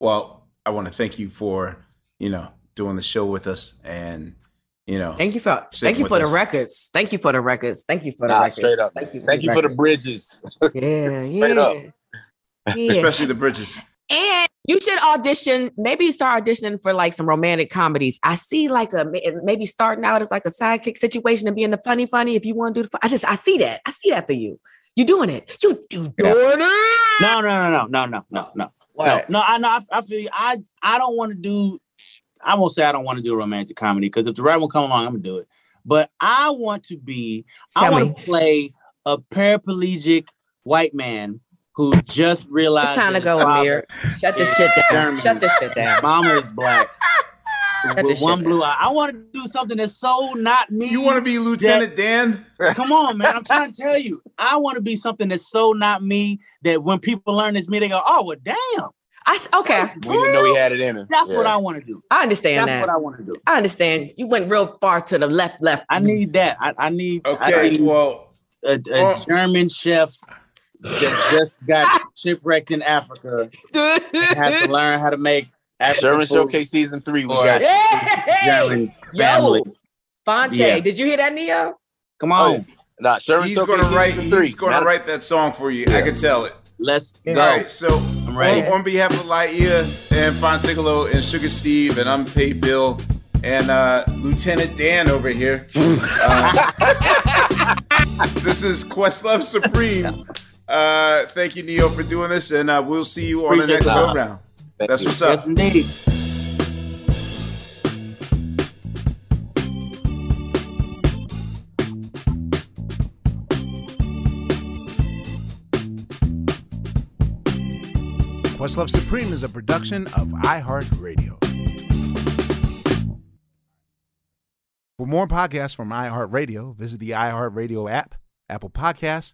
Well, I want to thank you for you know doing the show with us and you know Thank you for thank you with for the records. Thank you for the records. Thank you for the Nah, records. straight up. Thank you. Thank you for the bridges. Yeah, Straight yeah. up. Yeah. especially the bridges. And you should audition. Maybe start auditioning for like some romantic comedies. I see like a maybe starting out as like a sidekick situation and being the funny funny. If you want to do the, fun- I just I see that. I see that for you. You're doing it. You you doing it. No, no, no, no, no, no, no, no. What? No, no, I know. I, I feel you. I I don't want to do. I won't say I don't want to do a romantic comedy because if the right one come along, I'm gonna do it. But I want to be. I want to play a paraplegic white man who just realized It's time to go, his father- Amir. Shut this shit down. German. Shut this shit down. Mama is black. Shut with one blue eye. I want to do something that's so not me. You want to be Lieutenant Dan? Come on, man. I'm trying to tell you. I want to be something that's so not me that when people learn it's me, they go, "Oh, well, damn." I s- okay. We didn't know he had it in him. That's what I want to do. I understand That's that. what I want to do. I understand. You went real far to the left, left. I need that. I, I need. I Okay, need well, a, a Oh. German chef that just got shipwrecked in Africa and has to learn how to make African Sherman food Showcase season three. We for got Yeah. German family. Yo, Fonte, Yeah. did you hear that, Neo? Come Oh, on, nah, Sherman he's Showcase gonna write. three. He's gonna Not- write that song for you. I can tell it. let's go. All right, so I'm ready. On, on behalf of Laiya and Phontigallo and Sugar Steve and Unpaid Bill and uh, Lieutenant Dan over here, uh, this is Questlove Supreme. Uh, thank you, Ne-Yo, for doing this, and uh, we'll see you on the next y'all. go round. Thank That's you. what's up. Yes, indeed. Questlove Supreme is a production of iHeartRadio. For more podcasts from iHeartRadio, visit the iHeartRadio app, Apple Podcasts,